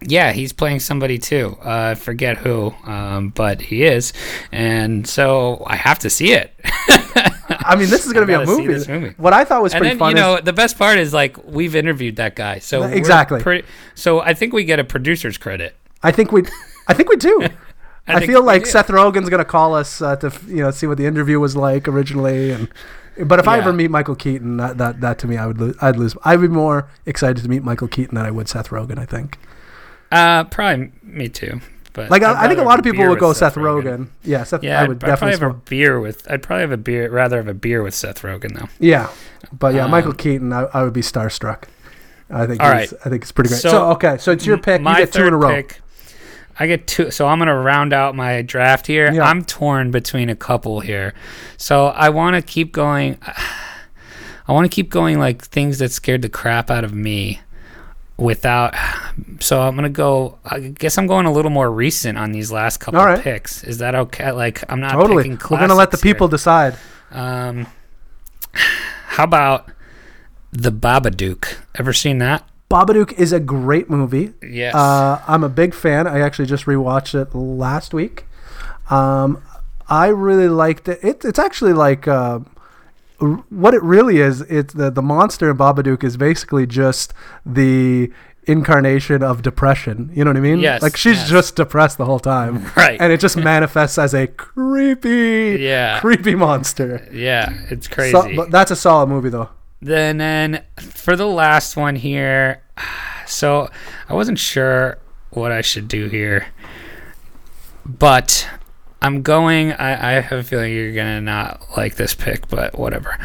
Yeah, he's playing somebody too. Uh, I forget who, um, but he is, and so I have to see it. I mean, this is going to be a movie. movie. What I thought was and pretty then fun you know the best part is like we've interviewed that guy, so Exactly. pretty- so I think we get a producer's credit. I think we, I think we do. I, think feel like do. Seth Rogen's going to call us uh, to you know see what the interview was like originally, and but if I ever meet Michael Keaton, that that, that to me, I would lose. I'd lose. I'd be more excited to meet Michael Keaton than I would Seth Rogen. I think. Uh, probably me too. But Like I, I think a lot of people would go Seth Rogen. Yeah, Seth. Yeah, I would I'd probably definitely. have a beer with. I'd probably have a beer. Rather have a beer with Seth Rogen though. Yeah, but yeah, Um, Michael Keaton, I, I would be starstruck. I think. All he's, I think it's pretty great. So, So, okay, so it's your pick. You My get two in a row. pick, I get two. So I'm gonna round out my draft here. Yeah. I'm torn between a couple here. So I want to keep going. I want to keep going like things that scared the crap out of me. Without, so I'm gonna go. I guess I'm going a little more recent on these last couple All right. picks. Is that okay? Like I'm not Totally. picking We're gonna let the classics here. people decide. Um, how about the Babadook? Ever seen that? Babadook is a great movie. Yes. Uh, I'm a big fan. I actually just rewatched it last week. Um, I really liked it. it it's actually like uh, what it really is. It's the the monster in Babadook is basically just the incarnation of depression. You know what I mean? Yes, Like she's yes. just depressed the whole time, right. and it just manifests as a creepy, yeah. creepy monster. yeah. It's crazy. So, but that's a solid movie though. then, then for the last one here, so I wasn't sure what I should do here, but I'm going. I, I have a feeling you're gonna not like this pick, but whatever.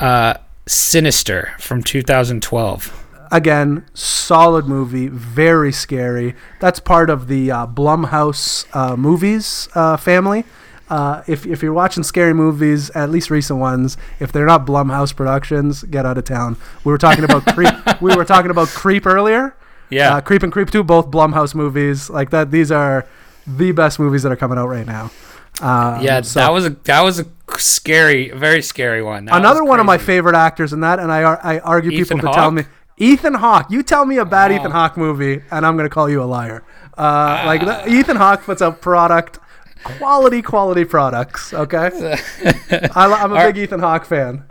Uh, Sinister from 2012. again, solid movie, very scary. That's part of the uh, Blumhouse uh, movies uh, family. Uh, if, if you're watching scary movies, at least recent ones, if they're not Blumhouse productions, get out of town. We were talking about Creep. We were talking about Creep earlier. Yeah. Uh, Creep and Creep Two, both Blumhouse movies. Like that, these are the best movies that are coming out right now. Um, yeah, so- that was a that was a scary, very scary one. That Another one of my favorite actors in that, and I I argue Ethan people to tell me Ethan Hawke. You tell me a bad Oh. Ethan Hawke movie, and I'm gonna call you a liar. Uh, like the, Ethan Hawke puts out product, quality, quality products. Okay, I, I'm a Are- big Ethan Hawke fan.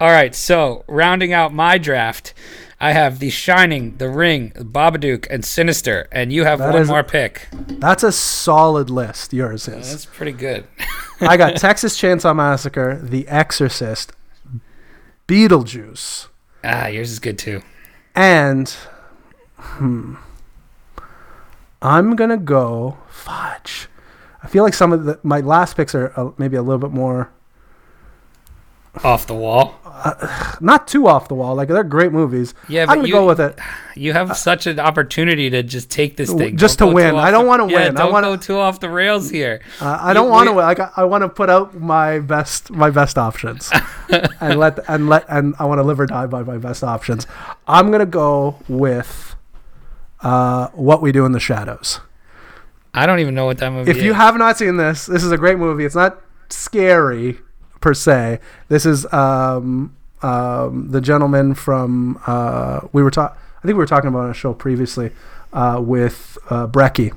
All right, so rounding out my draft, I have The Shining, The Ring, Babadook, and Sinister, and you have That one is- more pick. That's a solid list. Yours is. That's pretty good. I got Texas Chainsaw Massacre, The Exorcist, Beetlejuice, ah, yours is good too. and hmm, I'm gonna go fudge. I feel like some of the, my last picks are uh, maybe a little bit more Off the wall. not too off the wall. Like they're great movies. Yeah, I'm gonna you, go with it. You have such an opportunity to just take this thing, Just Don't to win. I don't wanna yeah, win. I Don't wanna- go too off the rails here. Uh, I You- don't want to. Like I, I want to put out my best my best options, and let and let and I want to live or die by my best options. I'm gonna go with uh, what we do in the shadows. I don't even know what that movie If is. you have not seen this, this is a great movie. It's not scary per se. This is um, um, the gentleman from uh, we were talking. I think we were talking about on a show previously uh, with uh, Brecky.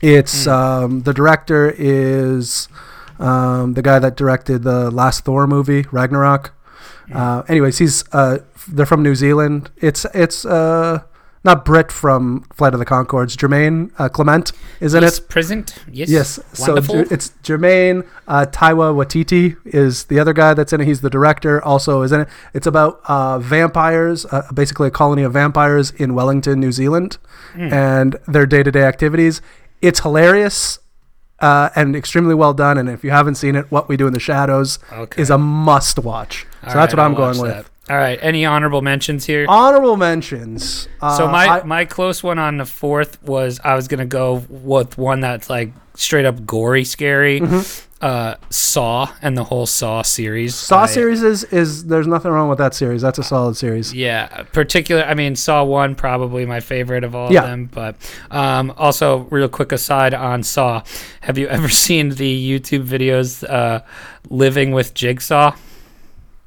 It's Mm. um, the director is um, the guy that directed the last Thor movie, Ragnarok. Uh, anyways, he's uh, they're from New Zealand. It's it's uh, not Bret from Flight of the Conchords. Jermaine uh, Clement is in He's it. present. Yes. Yes, so Wonderful. J- it's Jermaine uh, Taika Waititi is the other guy that's in it. He's the director, also is in it. It's about uh, vampires, uh, basically a colony of vampires in Wellington, New Zealand, Hmm. and their day to day activities. It's hilarious uh, and extremely well done. And if you haven't seen it, What We Do in the Shadows Okay. is a must watch. So All that's right, what I'm I'll going with. that. All right. Any honorable mentions here? Honorable mentions. Uh, so my I- my close one on the fourth was I was gonna go with one that's like straight up gory, scary. Uh, Saw and the whole Saw series. Mm-hmm. Saw I- series is, is there's nothing wrong with that series. That's a solid series. Yeah, particular. I mean, Saw one probably my favorite of all Yeah. of them. But um, also, real quick aside on Saw, have you ever seen the YouTube videos uh, "Living with Jigsaw"?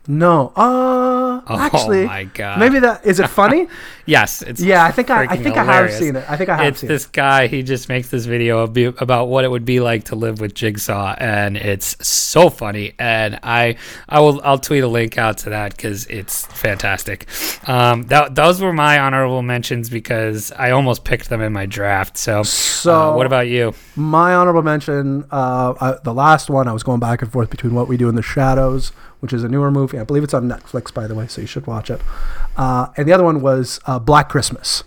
No. Uh, Oh actually, my god! maybe that is it funny? yes, it's yeah, I think I, I think I have seen it. I think I have it's this guy. He just makes this video about what it would be like to live with Jigsaw, and it's so funny. And I, I will, I'll tweet a link out to that because it's fantastic. Um, that those were my honorable mentions because I almost picked them in my draft. So, So uh, what about you? My honorable mention, uh, uh, the last one, I was going back and forth between What We Do in the Shadows, which is a newer movie. I believe it's on Netflix, by the way, so you should watch it. Uh, and the other one was uh, Black Christmas.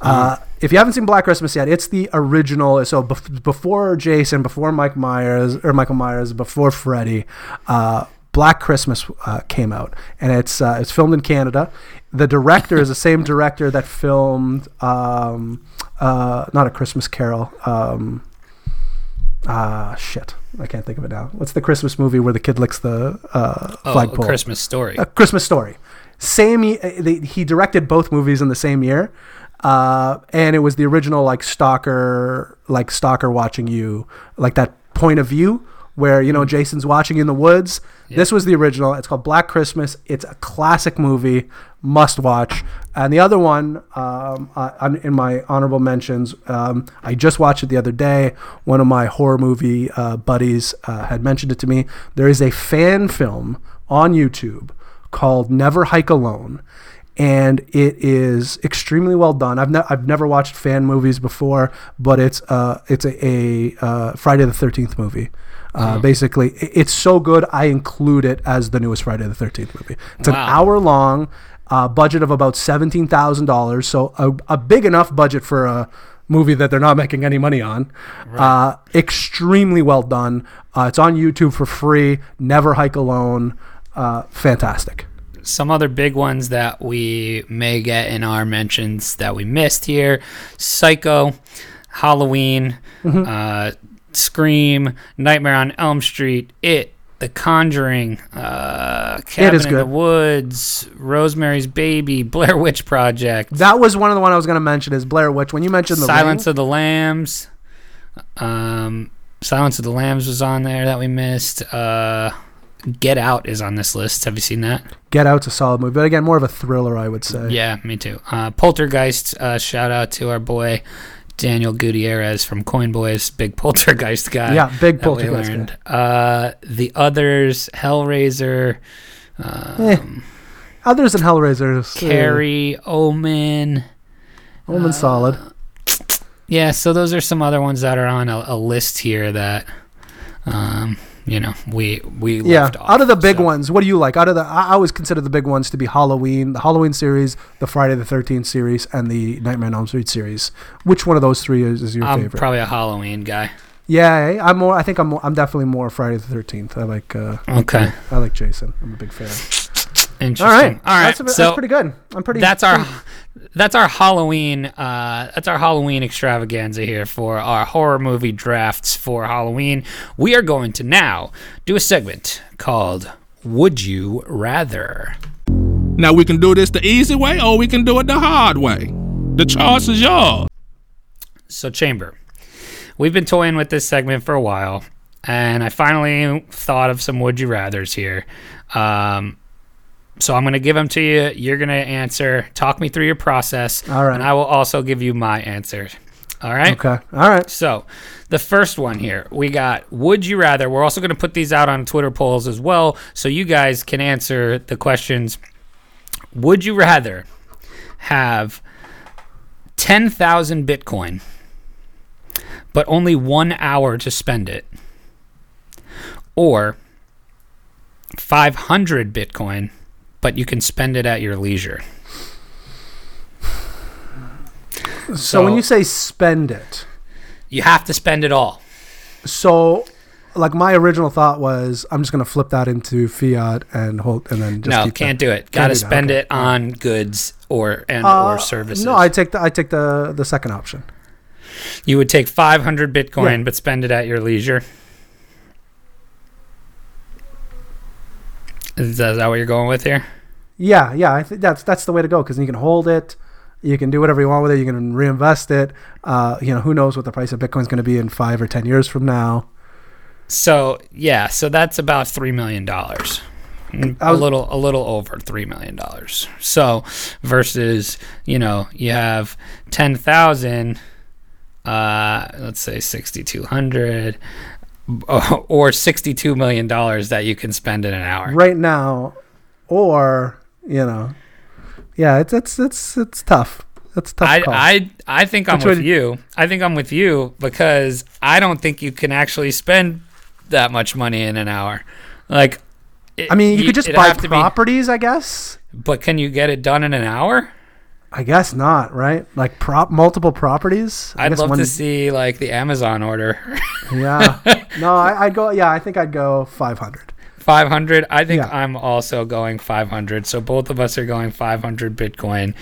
Uh, if you haven't seen Black Christmas yet, it's the original. So bef- before Jason, before Mike Myers or Michael Myers, before Freddy, uh, Black Christmas uh, came out, and it's uh, it's filmed in Canada. The director is the same director that filmed um, uh, not a Christmas Carol. Um, Ah, shit. I can't think of it now. What's the Christmas movie where the kid licks the uh, Oh, flagpole? Christmas story. A Christmas Story. Same. they, he directed both movies in the same year, uh, and it was the original like stalker, like stalker watching you, like that point of view where you know Jason's watching in the woods. This was the original. It's called Black Christmas. It's a classic movie, must watch. And the other one, um, uh, in my honorable mentions, um, I just watched it the other day. One of my horror movie uh, buddies uh, had mentioned it to me. There is a fan film on YouTube called Never Hike Alone. And it is extremely well done. I've, ne- I've never watched fan movies before, but it's uh, it's a, a uh, Friday the Thirteenth movie. Uh, Basically, it's so good. I include it as the newest Friday the Thirteenth movie. It's an hour long, uh, budget of about seventeen thousand dollars. So a, a big enough budget for a movie that they're not making any money on. Uh, extremely well done. Uh, it's on YouTube for free. Never hike alone. Uh, fantastic. some other big ones that we may get in our mentions that we missed here Psycho, Halloween, Mm-hmm. uh, Scream, Nightmare on Elm Street, It, The Conjuring, uh, Cabin is in the. Woods, Rosemary's Baby, Blair Witch Project, That was one of the one I was going to mention is Blair Witch. When you mentioned the Silence Ring, of the Lambs. Um, Silence of the Lambs was on there that we missed. Uh, Get Out is on this list. Have you seen that? Get Out's a solid movie, but again, more of a thriller, I would say. Yeah, me too. Uh, Poltergeist, uh, shout out to our boy Daniel Gutierrez from Coin Boys, big Poltergeist guy. Yeah, big Poltergeist guy. Uh, the others, Hellraiser, Eh, um, Others than Hellraiser, is, uh, Carrie, Omen. Omen solid. Yeah, so those are some other ones that are on a, a list here that, um, you know, we we Yeah, left off. out of the big so. ones, what do you like? Out of the, I I always consider the big ones to be Halloween, the Halloween series, the Friday the Thirteenth series, and the Nightmare on Elm Street series. Which one of those three is, is your I'm favorite? probably a Halloween guy. yeah, I'm more. I think I'm. More, I'm definitely more Friday the Thirteenth. I like. Uh, Okay, I like Jason. I'm a big fan. Interesting. All right, all right. That's, that's so pretty good. I'm pretty. that's our that's our Halloween uh, that's our Halloween extravaganza here for our horror movie drafts for Halloween. We are going to now do a segment called "Would You Rather." Now we can do this the easy way or we can do it the hard way. The choice is yours. So, Chamber, we've been toying with this segment for a while, and I finally thought of some would you rather's here. Um, so, I'm going to give them to you. You're going to answer. Talk me through your process. All right. And I will also give you my answer. All right. Okay. All right. So, the first one here, we got Would you rather? We're also going to put these out on Twitter polls as well, so you guys can answer the questions. Would you rather have 10,000 Bitcoin, but only one hour to spend it? Or 500 Bitcoin, but you can spend it at your leisure? So, when you say spend it, You have to spend it all. so like my original thought was I'm just gonna flip that into fiat and hold and then just no, can't that. do it. Got to spend okay. it on goods or and Uh, or services. No, I take the I take the the second option. you would take 500 Bitcoin, Yeah. but spend it at your leisure. Is that, is that what you're going with here? Yeah, yeah, I think that's that's the way to go because you can hold it, you can do whatever you want with it, you can reinvest it. Uh, you know, who knows what the price of Bitcoin is going to be in five or ten years from now. So yeah, so that's about three million dollars. A little, a little over three million dollars. So versus, you know, you have ten thousand, uh, let's say sixty two hundred, or sixty two million dollars that you can spend in an hour. right now, or you know, yeah, it's it's it's it's tough. It's a tough. I, call. I I think I'm Which with you. I think I'm with you because I don't think you can actually spend that much money in an hour. Like, it- I mean, you could just buy to be- properties, I guess. but can you get it done in an hour? I guess not, right? Like prop multiple properties. I I'd love one- to see like the Amazon order. Yeah. no, I, I'd go. Yeah, I think I'd go five hundred. 500. I think Yeah. I'm also going 500. So both of us are going 500 Bitcoin.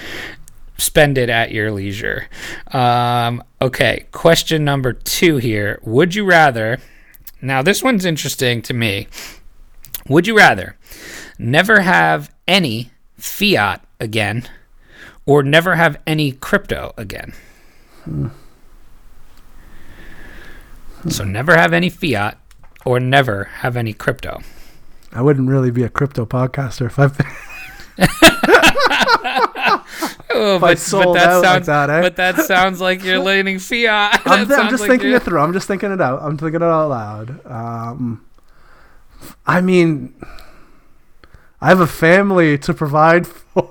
Spend it at your leisure. Um, okay, question number two here. Would you rather? Now, this one's interesting to me. Would you rather never have any fiat again or never have any crypto again? So, never have any fiat or never have any crypto. I wouldn't really be a crypto podcaster if I've. Oh, I but, but that out like sounds that, eh? but that sounds like you're leaning fiat. I'm, That I'm just like thinking you're- it through. I'm just thinking it out. I'm thinking it out loud. Um, I mean, I have a family to provide for.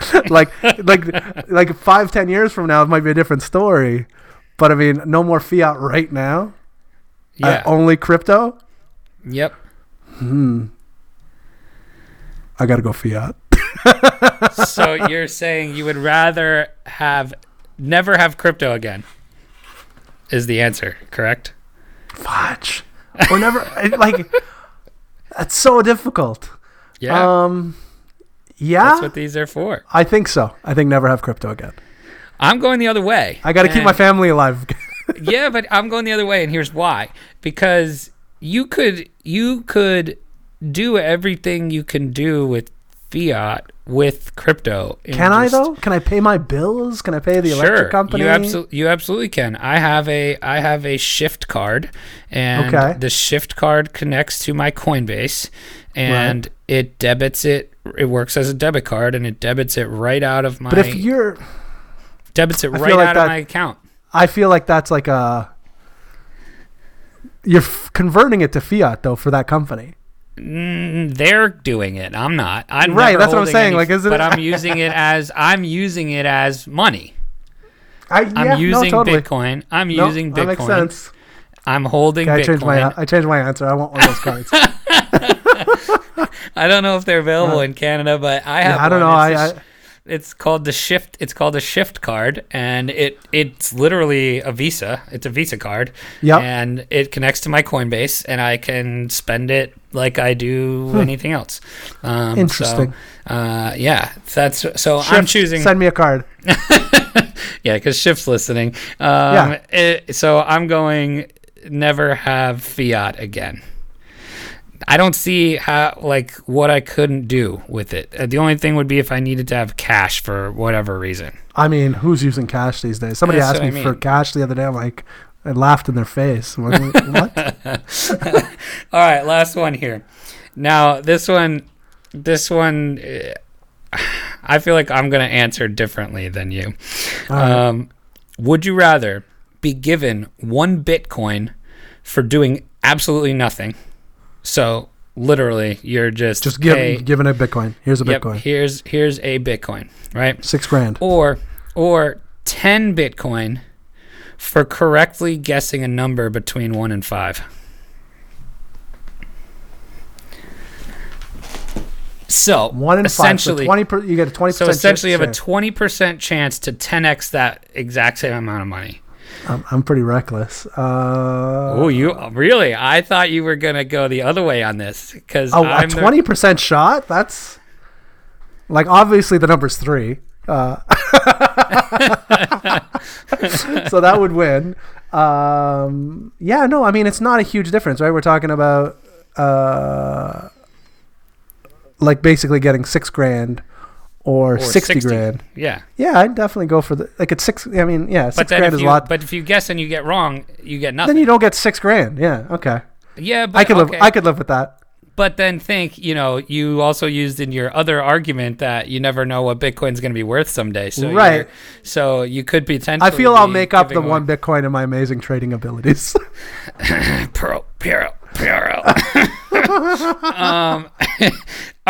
like, like, like five, ten years from now, it might be a different story. But I mean, no more fiat right now. Uh, Yeah. only crypto. yep. Hmm. I gotta go fiat. So you're saying you would rather have never have crypto again? Is the answer correct? Fudge. Or never. like, that's so difficult. Yeah. Um, yeah, that's what these are for. I think so. I think never have crypto again. I'm going the other way. I got to keep my family alive. yeah, but I'm going the other way, and here's why. Because you could you could do everything you can do with fiat with crypto. Can I though? Can I pay my bills? Can I pay the electric company? You absolutely, you absolutely can. I have a, I have a Shift card, and Okay. the Shift card connects to my Coinbase, and it debits it. It works as a debit card, and it debits it right out of my. But if you're, debits it I right like out that- of my account. I feel like that's like a. You're f- converting it to fiat though for that company. Mm, they're doing it. I'm not. I'm Right, that's what I'm saying, any- like, isn't but I'm using it as I'm using it as money. I, I'm yeah, using no, totally. Bitcoin. I'm No, using That makes Bitcoin. sense. I'm holding Okay, I Bitcoin. changed my I changed my answer. I want one of those cards. I don't know if they're available in Canada, but I have. Yeah, I don't know. It's I, a sh- I it's called the shift. It's called a shift card, and it it's literally a Visa. It's a Visa card. Yep. And it connects to my Coinbase, and I can spend it like I do anything else. Um, so, Interesting. uh, yeah, that's so. I'm choosing. Send me a card. Yeah, because Shift's listening. Um, Yeah. it- so I'm going never have fiat again. I don't see how like what I couldn't do with it. Uh, the only thing would be if I needed to have cash for whatever reason. I mean, who's using cash these days? Somebody That's asked me I for cash the other day. I'm like, I laughed in their face. Like, what? All right, last one here. Now this one, this one, uh, I feel like I'm gonna answer differently than you. Right. Um, would you rather be given one Bitcoin for doing absolutely nothing? So literally, you're just Just give, hey, giving a Bitcoin. Here's a yep, Bitcoin. here's here's a Bitcoin, right? Six grand. Or or ten Bitcoin for correctly guessing a number between one and five. So One in five. So essentially. Per, you get a twenty so essentially, you have a twenty percent chance to ten x that exact same amount of money. I'm, I'm pretty reckless. Uh, Oh, you really? I thought you were gonna go the other way on this because oh, a I'm the- twenty percent shot. That's like obviously the number's three. Uh, so that would win. Um, yeah, no, I mean it's not a huge difference, right? We're talking about uh, like basically getting six grand or, or 60, grand. Yeah, Yeah, I'd definitely go for the like it's six. I mean, yeah, but six grand if is you a lot. but if you guess and you get wrong, you get nothing. then you don't get six grand. Yeah, okay. yeah, but I could okay. live. I could live with that. But then think, you know, you also used in your other argument that you never know what Bitcoin's going to be worth someday. So Right. So you could potentially. I feel I'll make up the giving one Bitcoin in my amazing trading abilities. Pearl, Pearl, Pearl. um,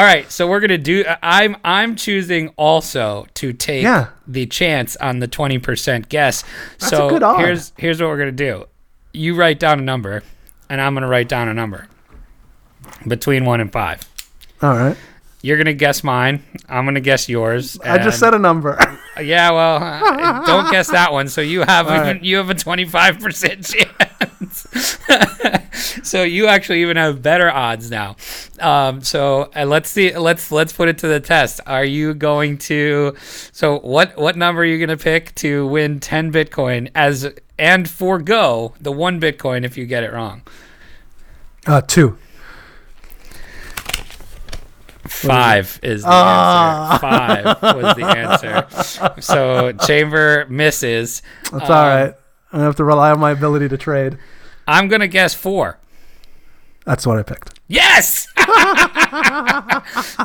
all right, so we're gonna do. I'm I'm choosing also to take Yeah. the chance on the twenty percent guess. That's so a good odd. here's here's what we're gonna do. You write down a number, and I'm gonna write down a number between one and five. All right. You're gonna guess mine. I'm gonna guess yours. I just said a number. Yeah, well, uh, don't guess that one. So you have right. you have a twenty five percent chance. so you actually even have better odds now. Um, so uh, let's see. Let's let's put it to the test. Are you going to? So what what number are you going to pick to win ten Bitcoin as and forego the one Bitcoin if you get it wrong? uh, two. Five is the Ah. answer. Five was the answer. So Chamber misses. That's Um, all right. Gonna have to rely on my ability to trade. I'm gonna guess four. That's what I picked. Yes.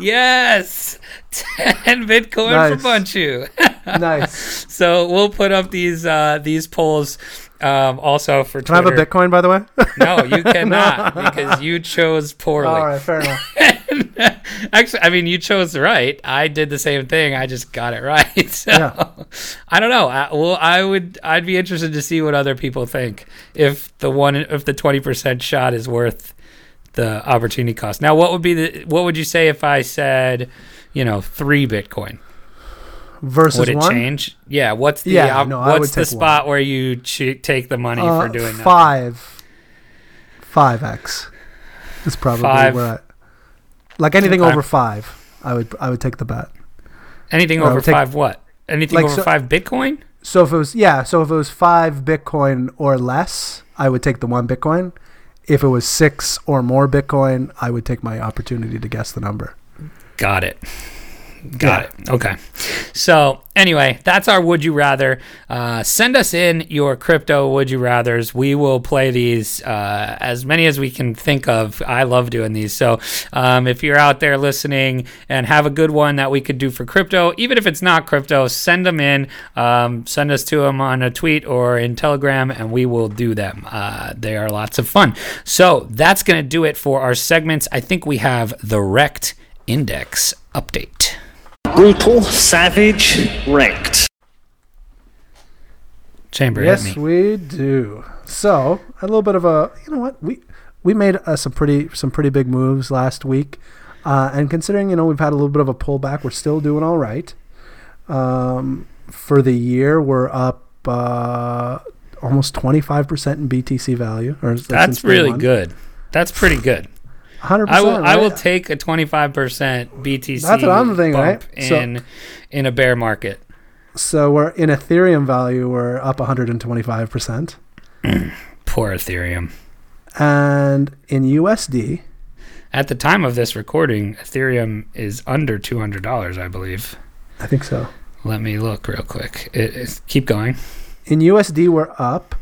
yes. Ten Bitcoin Nice. for Bunchu. nice. so we'll put up these uh, these polls um, also for Can I have a Bitcoin, by the way? No, you cannot because you chose poorly. all right, fair enough. Actually, I mean, you chose right. I did the same thing. I just got it right. So, Yeah. I don't know. I, well, I would. I'd be interested to see what other people think if the one if the twenty percent shot is worth the opportunity cost. Now, what would be the what would you say if I said, you know, three Bitcoin? Versus Would it one. change? Yeah. What's the Yeah, op- no, what's the spot where you ch- take the money Uh, for doing that? five. Five x. Is probably Five. where. I, like anything Okay. over five, I would I would take the bet. Anything over take- five? What? Anything Like, over so- five Bitcoin? So if it was yeah, so if it was five Bitcoin or less, I would take the one Bitcoin. If it was six or more Bitcoin, I would take my opportunity to guess the number. Got it. Got it. Okay. So anyway, that's our would you rather. Uh, send us in your crypto would you rather's. We will play these uh, as many as we can think of. I love doing these. So um, if you're out there listening and have a good one that we could do for crypto, even if it's not crypto, send them in. Um, send us to them on a tweet or in Telegram, and we will do them. Uh, they are lots of fun. So that's going to do it for our segments. I think we have the Rect Index update. Brutal, savage, wrecked. Chamber yes, hit me. we do. So a little bit of a you know what we we made uh, some pretty some pretty big moves last week, uh, and considering you know we've had a little bit of a pullback, we're still doing all right. Um, for the year, we're up uh, almost twenty five percent in BTC value. Or That's really good. That's pretty good. Hundred I percent. will. I will take a twenty five percent BTC. That's what I'm thinking, right? So- In in a bear market. So we're in Ethereum value, we're up 125 percent, Poor Ethereum. and in USD, At the time of this recording, Ethereum is under two hundred dollars, I believe. I think so. Let me look real quick. It, keep going. In USD, we're up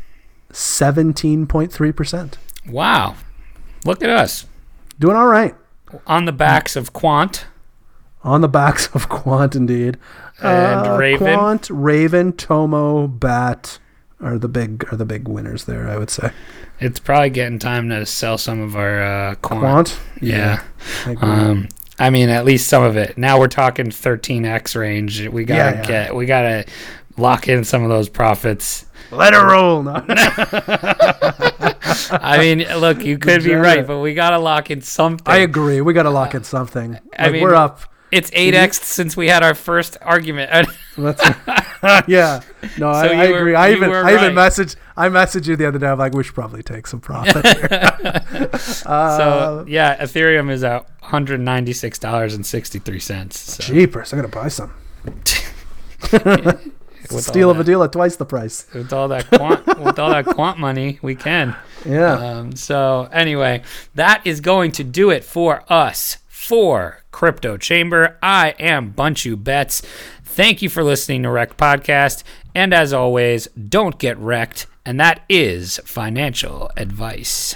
17.3 percent. Wow, look at us Doing all right. on the backs of Quant. On the backs of Quant, indeed. And Raven? Quant, Raven, Tomo, Bat are the big are the big winners there. I would say. It's probably getting time to sell some of our uh, Quant. Quant. Yeah. I. Um, I mean, at least some of it. Now we're talking 13x range. We gotta Yeah, yeah. get. We gotta lock in some of those profits. Let it roll. No. I mean, look, you could be right, but we gotta lock in something. I agree. We got to lock in something. I mean- we're up. It's 8x since we had our first argument. That's yeah. No, I, So I you were- agree. I even I even messaged I messaged you the other day. I'm like, we should probably take some profit. here. Uh, so yeah, Ethereum is at one hundred ninety six dollars and sixty three cents. So Jeepers, I'm gonna buy some. With Steal of a deal at twice the price. with all that quant with all that quant money, we can. Yeah. Um, so anyway, that is going to do it for us for Crypto Chamber. I am Bunchu Bets. Thank you for listening to Wreck Podcast. And as always, don't get wrecked. And that is financial advice.